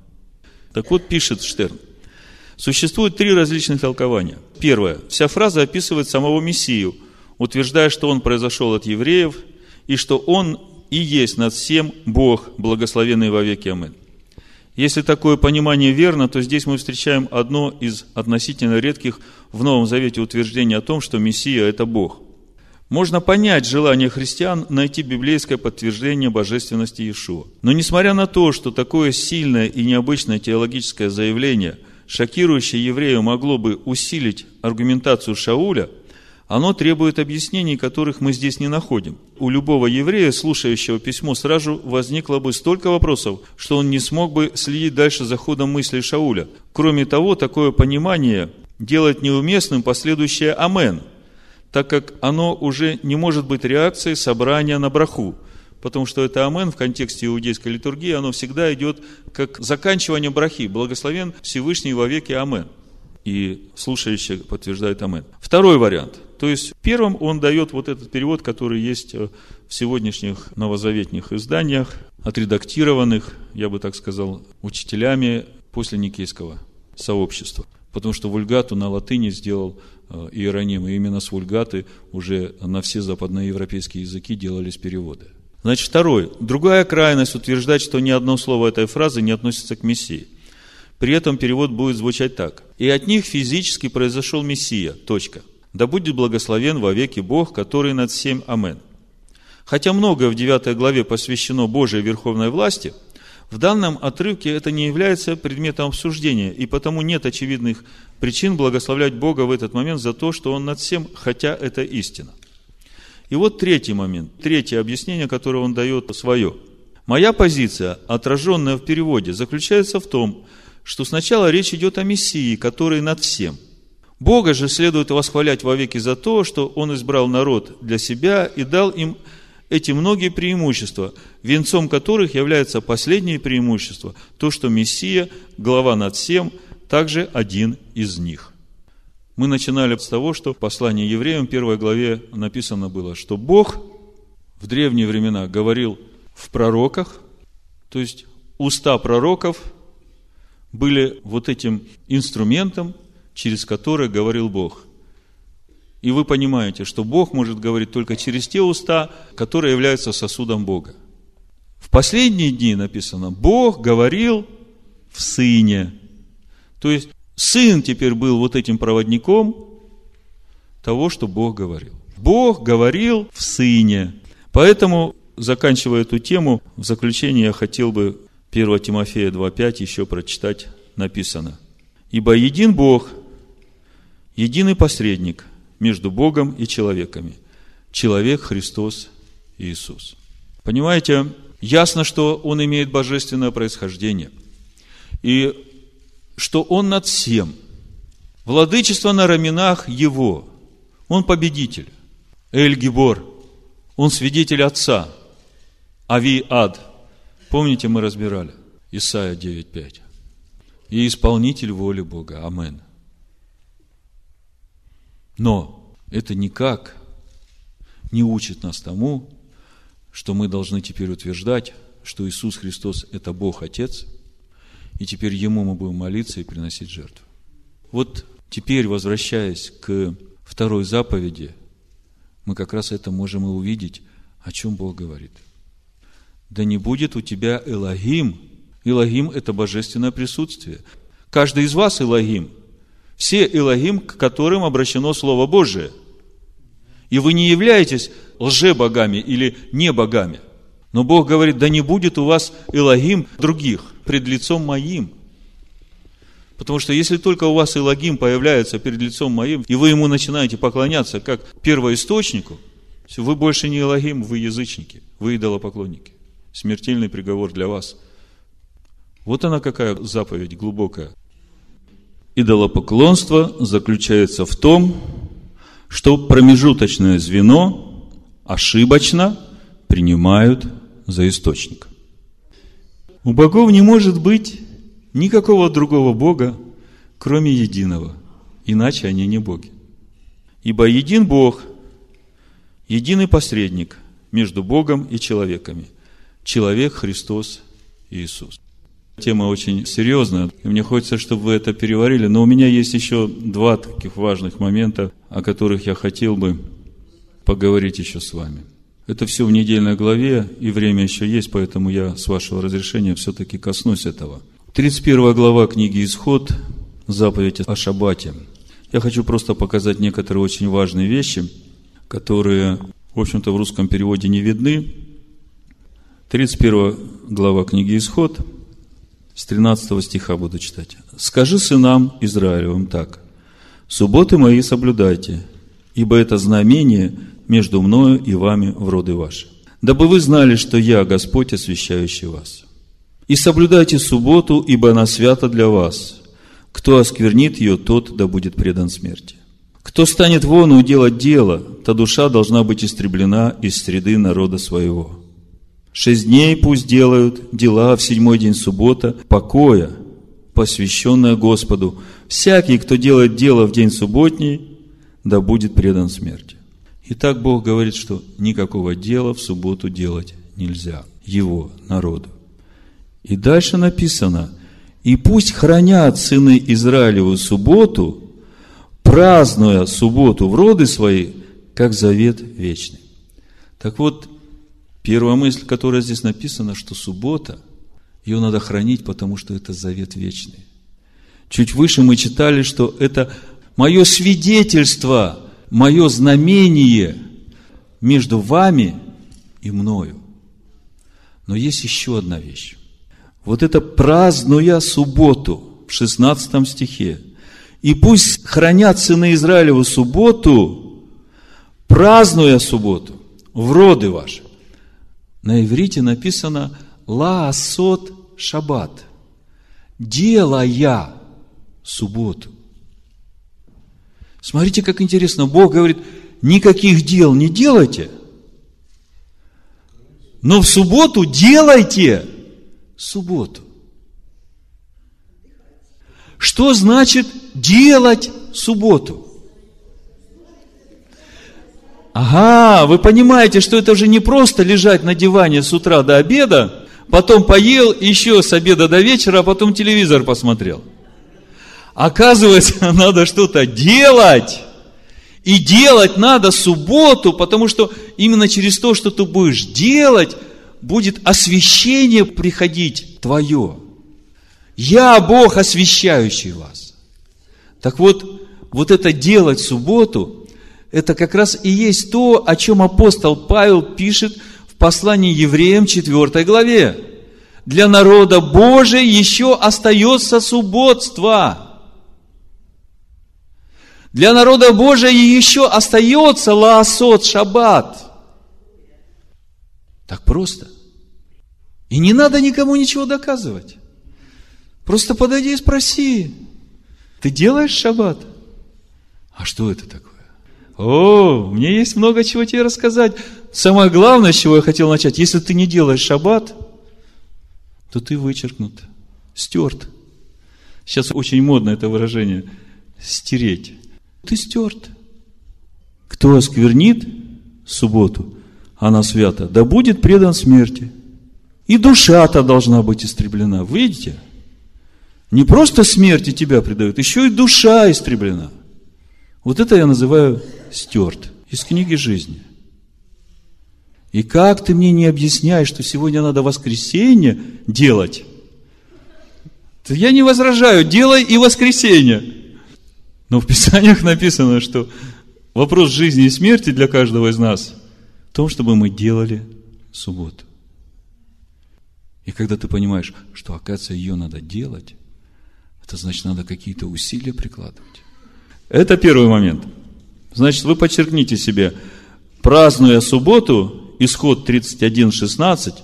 Так вот, пишет Штерн. Существует три различных толкования. Первое. Вся фраза описывает самого Мессию, утверждая, что он произошел от евреев, и что он и есть над всем Бог, благословенный во веки. Амин. Если такое понимание верно, то здесь мы встречаем одно из относительно редких в Новом Завете утверждений о том, что Мессия – это Бог. Можно понять желание христиан найти библейское подтверждение божественности Иешуа. Но несмотря на то, что такое сильное и необычное теологическое заявление, шокирующее еврею, могло бы усилить аргументацию Шауля, оно требует объяснений, которых мы здесь не находим. У любого еврея, слушающего письмо, сразу возникло бы столько вопросов, что он не смог бы следить дальше за ходом мыслей Шауля. Кроме того, такое понимание делает неуместным последующее «Амен», так как оно уже не может быть реакцией собрания на браху, потому что это амен в контексте иудейской литургии, оно всегда идет как заканчивание брахи. Благословен Всевышний во веки амен. И слушающий подтверждает амен. Второй вариант. То есть, первым он дает вот этот перевод, который есть в сегодняшних новозаветних изданиях, отредактированных, я бы так сказал, учителями после Никейского сообщества. Потому что вульгату на латыни сделал Э, Иероним, и именно с вульгаты уже на все западноевропейские языки делались переводы. Значит, второй. Другая крайность утверждать, что ни одно слово этой фразы не относится к Мессии. При этом перевод будет звучать так. «И от них физически произошел Мессия. Точка. Да будет благословен во веки Бог, который над всем. Амен». Хотя многое в 9 главе посвящено Божьей верховной власти – в данном отрывке это не является предметом обсуждения, и потому нет очевидных причин благословлять Бога в этот момент за то, что Он над всем, хотя это истина. И вот третий момент, третье объяснение, которое он дает свое. Моя позиция, отраженная в переводе, заключается в том, что сначала речь идет о Мессии, который над всем. Бога же следует восхвалять вовеки за то, что Он избрал народ для себя и дал им эти многие преимущества, венцом которых является последнее преимущество, то, что Мессия, глава над всем, также один из них. Мы начинали с того, что в послании евреям, первой главе написано было, что Бог в древние времена говорил в пророках, то есть уста пророков были вот этим инструментом, через который говорил Бог. И вы понимаете, что Бог может говорить только через те уста, которые являются сосудом Бога. В последние дни написано, Бог говорил в Сыне. То есть, Сын теперь был вот этим проводником того, что Бог говорил. Бог говорил в Сыне. Поэтому, заканчивая эту тему, в заключение я хотел бы 1 Тимофея 2.5 еще прочитать, написано. «Ибо един Бог, единый посредник – между Богом и человеками. Человек Христос Иисус. Понимаете, ясно, что Он имеет божественное происхождение. И что Он над всем. Владычество на раменах Его. Он победитель. Эль Гибор. Он свидетель Отца. Ави Ад. Помните, мы разбирали? Исайя 9.5. И исполнитель воли Бога. Амен. Но это никак не учит нас тому, что мы должны теперь утверждать, что Иисус Христос – это Бог Отец, и теперь Ему мы будем молиться и приносить жертву. Вот теперь, возвращаясь к второй заповеди, мы как раз это можем и увидеть, о чем Бог говорит. Да не будет у тебя Элогим. Элогим – это божественное присутствие. Каждый из вас Элогим – все Элогим, к которым обращено Слово Божие. И вы не являетесь лже-богами или не богами. Но Бог говорит, да не будет у вас Элогим других пред лицом моим. Потому что если только у вас Элогим появляется перед лицом моим, и вы ему начинаете поклоняться как первоисточнику, вы больше не Элогим, вы язычники, вы идолопоклонники. Смертельный приговор для вас. Вот она какая заповедь глубокая. Идолопоклонство заключается в том, что промежуточное звено ошибочно принимают за источник. У богов не может быть никакого другого Бога, кроме единого, иначе они не боги. Ибо един Бог, единый посредник между Богом и человеками, человек Христос Иисус. Тема очень серьезная, и мне хочется, чтобы вы это переварили. Но у меня есть еще два таких важных момента, о которых я хотел бы поговорить еще с вами. Это все в недельной главе, и время еще есть, поэтому я, с вашего разрешения, все-таки коснусь этого. 31 глава книги «Исход», заповедь о Шаббате. Я хочу просто показать некоторые очень важные вещи, которые, в общем-то, в русском переводе не видны. 31 глава книги «Исход», с 13 стиха буду читать. «Скажи сынам Израилевым так, субботы мои соблюдайте, ибо это знамение между мною и вами в роды ваши, дабы вы знали, что я Господь, освящающий вас. И соблюдайте субботу, ибо она свята для вас. Кто осквернит ее, тот да будет предан смерти. Кто станет вону делать дело, та душа должна быть истреблена из среды народа своего. Шесть дней пусть делают дела в седьмой день суббота, покоя, посвященная Господу. Всякий, кто делает дело в день субботний, да будет предан смерти. Итак, Бог говорит, что никакого дела в субботу делать нельзя Его народу. И дальше написано, и пусть хранят сыны Израилеву субботу, празднуя субботу в роды свои, как завет вечный. Так вот, Первая мысль, которая здесь написана, что суббота, ее надо хранить, потому что это завет вечный. Чуть выше мы читали, что это мое свидетельство, мое знамение между вами и мною. Но есть еще одна вещь. Вот это празднуя субботу в 16 стихе. И пусть хранят сыны Израилеву субботу, празднуя субботу в роды ваши. На иврите написано «Лаасот шаббат» – «делая субботу». Смотрите, как интересно. Бог говорит, никаких дел не делайте, но в субботу делайте субботу. Что значит делать субботу? Ага, вы понимаете, что это уже не просто лежать на диване с утра до обеда, потом поел еще с обеда до вечера, а потом телевизор посмотрел. Оказывается, надо что-то делать. И делать надо субботу, потому что именно через то, что ты будешь делать, будет освящение приходить твое. Я Бог, освящающий вас. Так вот, вот это делать субботу, это как раз и есть то, о чем апостол Павел пишет в послании евреям 4 главе. Для народа Божия еще остается субботство. Для народа Божия еще остается лаосот, шаббат. Так просто. И не надо никому ничего доказывать. Просто подойди и спроси. Ты делаешь шаббат? А что это такое? О, мне есть много чего тебе рассказать. Самое главное, с чего я хотел начать, если ты не делаешь шаббат, то ты вычеркнут, стерт. Сейчас очень модно это выражение – стереть. Ты стерт. Кто осквернит субботу, она свята, да будет предан смерти. И душа-то должна быть истреблена. Видите? Не просто смерти тебя предают, еще и душа истреблена. Вот это я называю стерт из книги жизни. И как ты мне не объясняешь, что сегодня надо воскресенье делать? Я не возражаю, делай и воскресенье. Но в Писаниях написано, что вопрос жизни и смерти для каждого из нас в том, чтобы мы делали субботу. И когда ты понимаешь, что, оказывается, ее надо делать, это значит, надо какие-то усилия прикладывать. Это первый момент. Значит, вы подчеркните себе, празднуя субботу, исход 31, 16,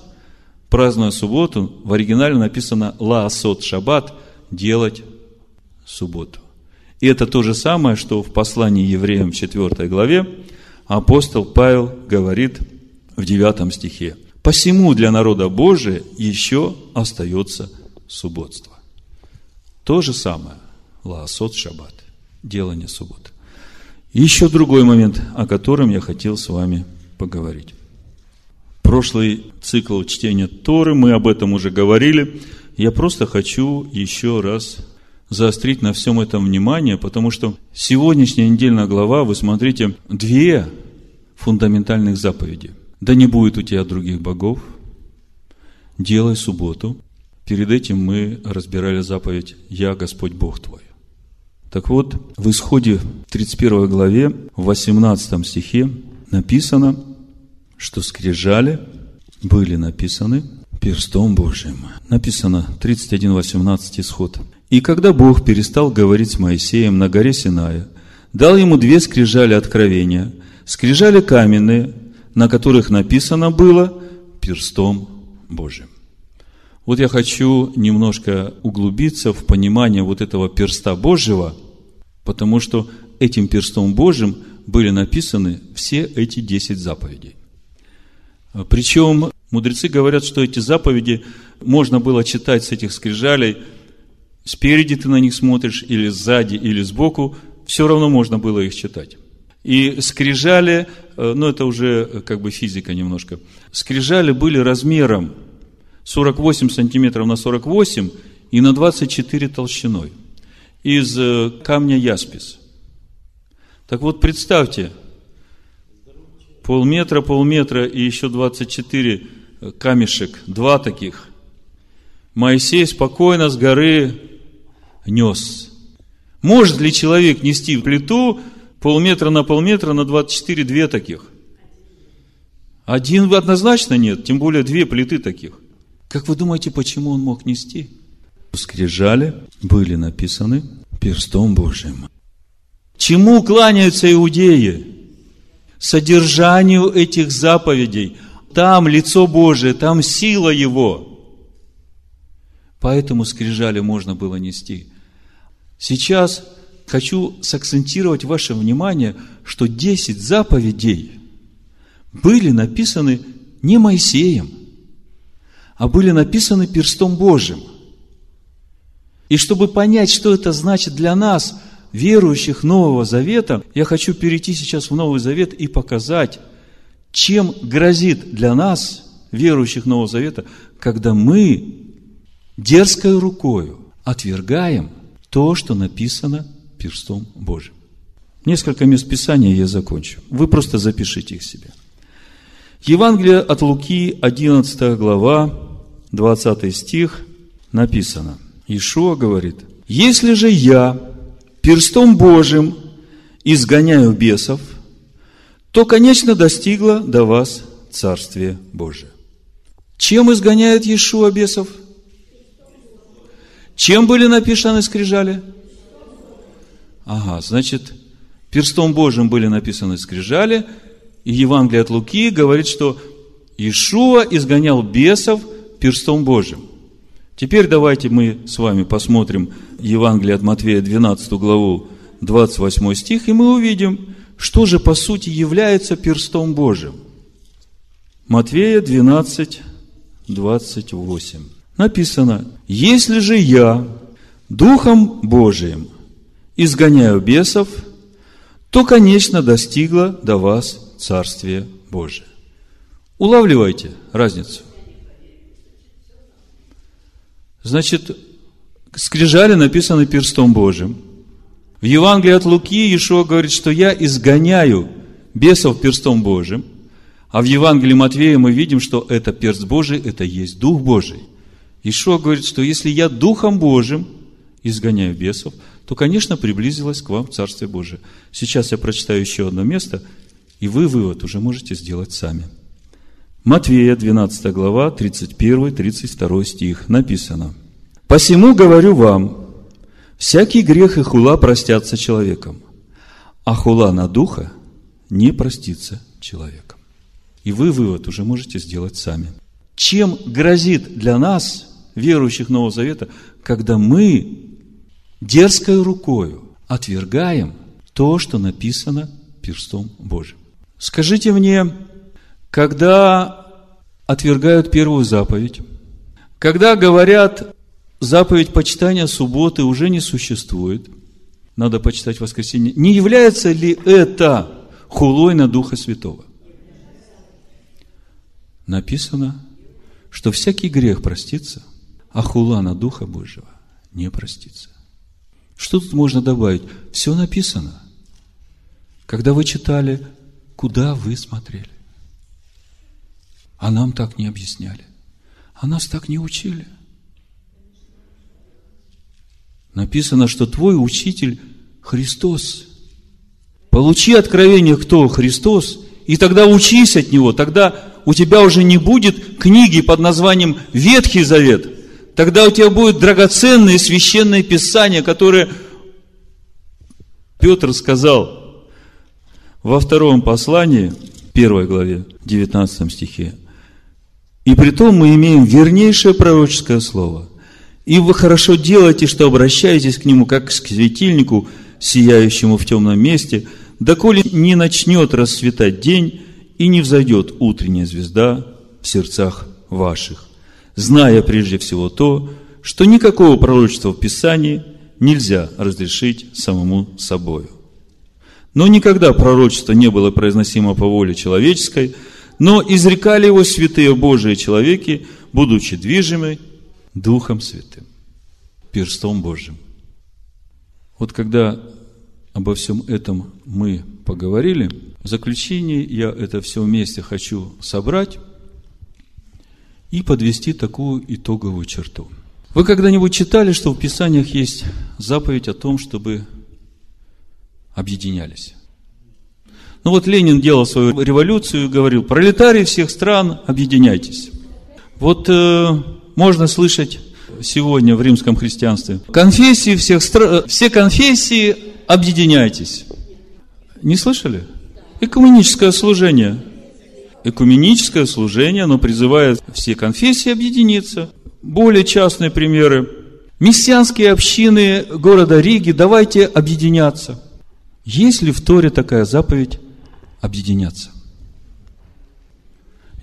празднуя субботу, в оригинале написано «лаасот шаббат» – делать субботу. И это то же самое, что в послании евреям 4 главе апостол Павел говорит в 9 стихе. «Посему для народа Божия еще остается субботство». То же самое – лаасот шаббат делание субботы. Еще другой момент, о котором я хотел с вами поговорить. Прошлый цикл чтения Торы, мы об этом уже говорили. Я просто хочу еще раз заострить на всем этом внимание, потому что сегодняшняя недельная глава, вы смотрите, две фундаментальных заповеди. Да не будет у тебя других богов, делай субботу. Перед этим мы разбирали заповедь «Я Господь Бог твой». Так вот, в исходе 31 главе, в 18 стихе, написано, что скрижали были написаны перстом Божьим. Написано 31.18 исход. «И когда Бог перестал говорить с Моисеем на горе Синая, дал ему две скрижали откровения, скрижали каменные, на которых написано было перстом Божьим». Вот я хочу немножко углубиться в понимание вот этого перста Божьего, потому что этим перстом Божьим были написаны все эти десять заповедей. Причем мудрецы говорят, что эти заповеди можно было читать с этих скрижалей, спереди ты на них смотришь, или сзади, или сбоку, все равно можно было их читать. И скрижали, э, ну это уже как бы физика немножко, скрижали были размером 48 сантиметров на 48 и на 24 толщиной из э, камня яспис. Так вот, представьте, полметра, полметра и еще 24 э, камешек, два таких. Моисей спокойно с горы нес. Может ли человек нести плиту полметра на полметра на 24 две таких? Один однозначно нет, тем более две плиты таких. Как вы думаете, почему он мог нести? Скрижали были написаны перстом Божьим. Чему кланяются иудеи? Содержанию этих заповедей. Там лицо Божие, там сила Его. Поэтому скрижали можно было нести. Сейчас хочу сакцентировать ваше внимание, что 10 заповедей были написаны не Моисеем – а были написаны перстом Божьим. И чтобы понять, что это значит для нас, верующих Нового Завета, я хочу перейти сейчас в Новый Завет и показать, чем грозит для нас, верующих Нового Завета, когда мы дерзкой рукою отвергаем то, что написано перстом Божьим. Несколько мест Писания я закончу. Вы просто запишите их себе. Евангелие от Луки, 11 глава, 20 стих написано. Ишуа говорит, если же я перстом Божьим изгоняю бесов, то, конечно, достигло до вас Царствие Божие. Чем изгоняет Иешуа бесов? Чем были написаны скрижали? Ага, значит, перстом Божьим были написаны скрижали, и Евангелие от Луки говорит, что Иешуа изгонял бесов перстом Божьим. Теперь давайте мы с вами посмотрим Евангелие от Матвея, 12 главу, 28 стих, и мы увидим, что же по сути является перстом Божьим. Матвея 12, 28. Написано, «Если же я Духом Божиим изгоняю бесов, то, конечно, достигло до вас Царствие Божие». Улавливайте разницу. Значит, скрижали написаны перстом Божьим. В Евангелии от Луки Ишуа говорит, что я изгоняю бесов перстом Божьим. А в Евангелии Матвея мы видим, что это перст Божий, это есть Дух Божий. Ишуа говорит, что если я Духом Божьим изгоняю бесов, то, конечно, приблизилось к вам Царствие Божие. Сейчас я прочитаю еще одно место, и вы вывод уже можете сделать сами. Матвея, 12 глава, 31-32 стих написано. «Посему говорю вам, всякий грех и хула простятся человеком, а хула на духа не простится человеком». И вы вывод уже можете сделать сами. Чем грозит для нас, верующих Нового Завета, когда мы дерзкой рукою отвергаем то, что написано перстом Божьим. Скажите мне, когда отвергают первую заповедь, когда говорят, заповедь почитания субботы уже не существует, надо почитать воскресенье, не является ли это хулой на Духа Святого? Написано, что всякий грех простится, а хула на Духа Божьего не простится. Что тут можно добавить? Все написано. Когда вы читали, куда вы смотрели? А нам так не объясняли. А нас так не учили. Написано, что твой учитель Христос. Получи откровение, кто Христос, И тогда учись от него, тогда у тебя уже не будет книги под названием Ветхий Завет. Тогда у тебя будет драгоценные священные писания, которые Петр сказал во втором послании, первой главе, 19 стихе. И при том мы имеем вернейшее пророческое слово. И вы хорошо делаете, что обращаетесь к нему, как к светильнику, сияющему в темном месте, доколе не начнет расцветать день и не взойдет утренняя звезда в сердцах ваших, зная прежде всего то, что никакого пророчества в Писании нельзя разрешить самому собою. Но никогда пророчество не было произносимо по воле человеческой, но изрекали его святые Божии человеки, будучи движимы Духом Святым, перстом Божьим. Вот когда обо всем этом мы поговорили, в заключении я это все вместе хочу собрать и подвести такую итоговую черту. Вы когда-нибудь читали, что в Писаниях есть заповедь о том, чтобы объединялись? Ну вот Ленин делал свою революцию и говорил, пролетарии всех стран, объединяйтесь. Вот э, можно слышать сегодня в римском христианстве, конфессии всех стран, все конфессии, объединяйтесь. Не слышали? Экуменическое служение. Экуменическое служение, оно призывает все конфессии объединиться. Более частные примеры. Мессианские общины города Риги, давайте объединяться. Есть ли в Торе такая заповедь объединяться?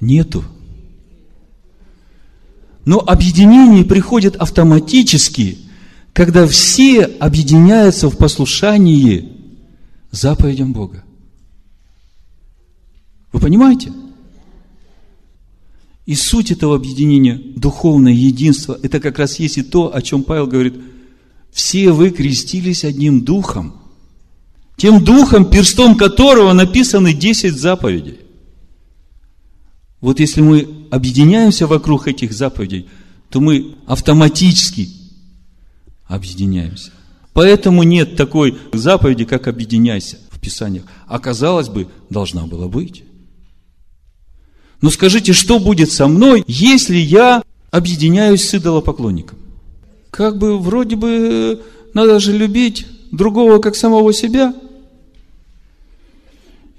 Нету. Но объединение приходит автоматически, когда все объединяются в послушании заповедям Бога. Вы понимаете? И суть этого объединения, духовное единство, это как раз есть и то, о чем Павел говорит, все вы крестились одним духом, тем духом, перстом которого написаны 10 заповедей. Вот если мы объединяемся вокруг этих заповедей, то мы автоматически объединяемся. Поэтому нет такой заповеди, как объединяйся в Писаниях. А бы, должна была быть. Но скажите, что будет со мной, если я объединяюсь с идолопоклонником? Как бы вроде бы надо же любить другого как самого себя.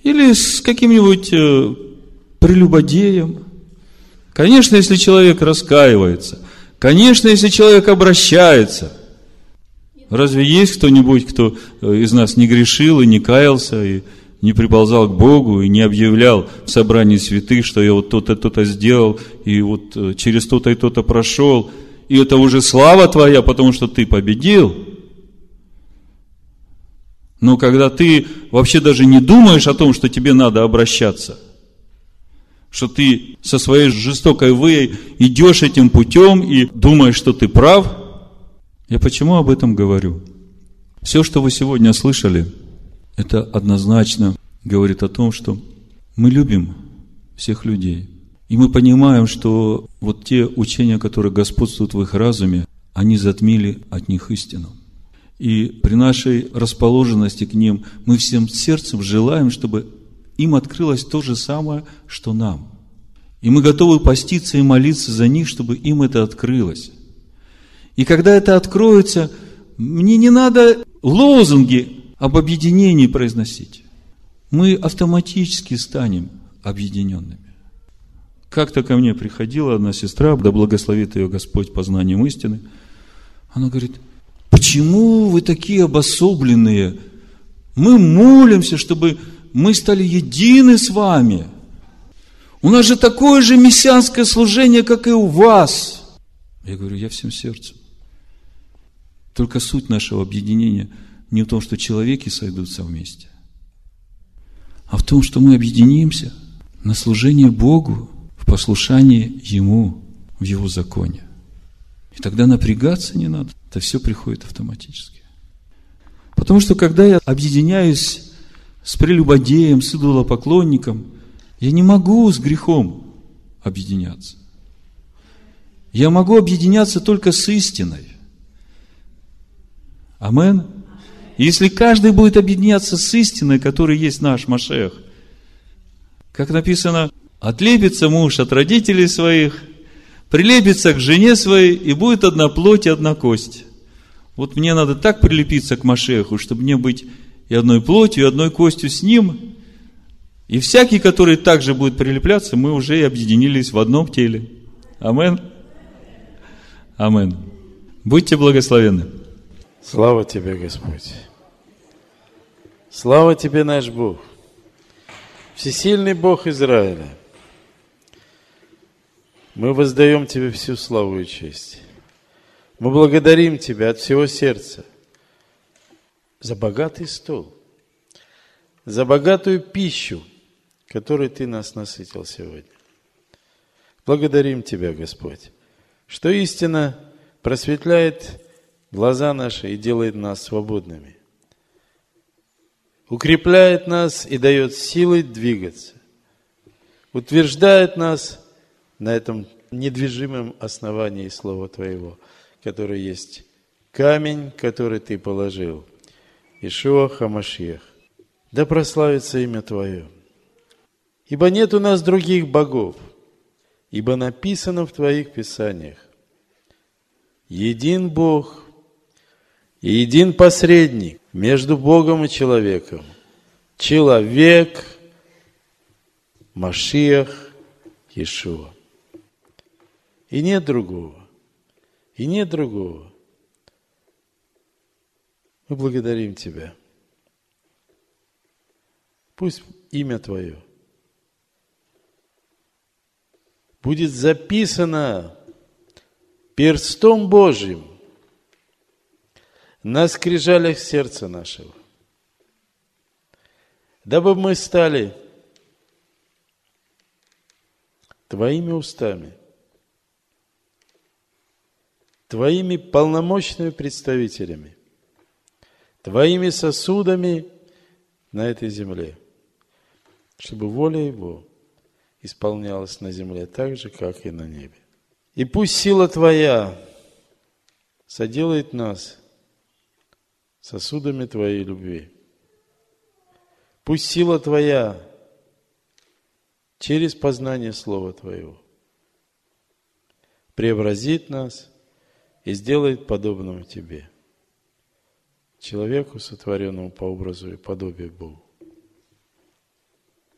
Или с каким-нибудь э, прелюбодеем. Конечно, если человек раскаивается. Конечно, если человек обращается. Разве есть кто-нибудь, кто э, из нас не грешил и не каялся, и не приползал к Богу и не объявлял в собрании святых, что я вот то-то, то-то сделал, и вот э, через то-то и то-то прошел, и это уже слава твоя, потому что ты победил. Но когда ты вообще даже не думаешь о том, что тебе надо обращаться, что ты со своей жестокой выей идешь этим путем и думаешь, что ты прав, я почему об этом говорю? Все, что вы сегодня слышали – это однозначно говорит о том, что мы любим всех людей. И мы понимаем, что вот те учения, которые господствуют в их разуме, они затмили от них истину. И при нашей расположенности к ним мы всем сердцем желаем, чтобы им открылось то же самое, что нам. И мы готовы поститься и молиться за них, чтобы им это открылось. И когда это откроется, мне не надо лозунги об объединении произносить, мы автоматически станем объединенными. Как-то ко мне приходила одна сестра, да благословит ее Господь познанием истины. Она говорит, почему вы такие обособленные? Мы молимся, чтобы мы стали едины с вами. У нас же такое же мессианское служение, как и у вас. Я говорю, я всем сердцем. Только суть нашего объединения – не в том, что человеки сойдутся вместе, а в том, что мы объединимся на служение Богу, в послушании Ему, в Его законе. И тогда напрягаться не надо, это все приходит автоматически. Потому что когда я объединяюсь с прелюбодеем, с идолопоклонником, я не могу с грехом объединяться. Я могу объединяться только с истиной. Амен. Если каждый будет объединяться с истиной, которая есть наш Машех, Как написано, отлепится муж от родителей своих, прилепится к жене своей, и будет одна плоть и одна кость. Вот мне надо так прилепиться к Машеху, чтобы мне быть и одной плотью, и одной костью с ним. И всякий, который также будет прилепляться, мы уже и объединились в одном теле. Амен. Амен. Будьте благословенны. Слава Тебе, Господь. Слава Тебе, наш Бог. Всесильный Бог Израиля. Мы воздаем Тебе всю славу и честь. Мы благодарим Тебя от всего сердца за богатый стол, за богатую пищу, которой Ты нас насытил сегодня. Благодарим Тебя, Господь, что истина просветляет глаза наши и делает нас свободными. Укрепляет нас и дает силы двигаться. Утверждает нас на этом недвижимом основании Слова Твоего, которое есть камень, который Ты положил. Ишуа Хамашиях. Да прославится имя Твое. Ибо нет у нас других богов, ибо написано в Твоих Писаниях. Един Бог и един посредник между Богом и человеком. Человек Машиах Иешуа. И нет другого. И нет другого. Мы благодарим Тебя. Пусть имя Твое будет записано перстом Божьим на скрижалях сердца нашего, дабы мы стали Твоими устами, Твоими полномочными представителями, Твоими сосудами на этой земле, чтобы воля Его исполнялась на земле так же, как и на небе. И пусть сила Твоя соделает нас сосудами Твоей любви. Пусть сила Твоя через познание Слова Твоего преобразит нас и сделает подобным тебе, человеку, сотворенному по образу и подобию Богу.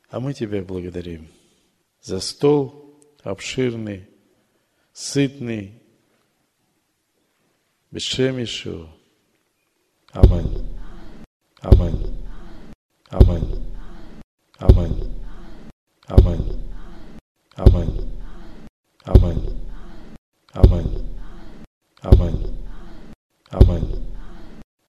А мы Тебя благодарим за стол обширный, сытный, без шемишу. Аминь. Аминь. Аминь. Аминь. Аминь. Аминь. Аминь. Аминь. Amém. Amém.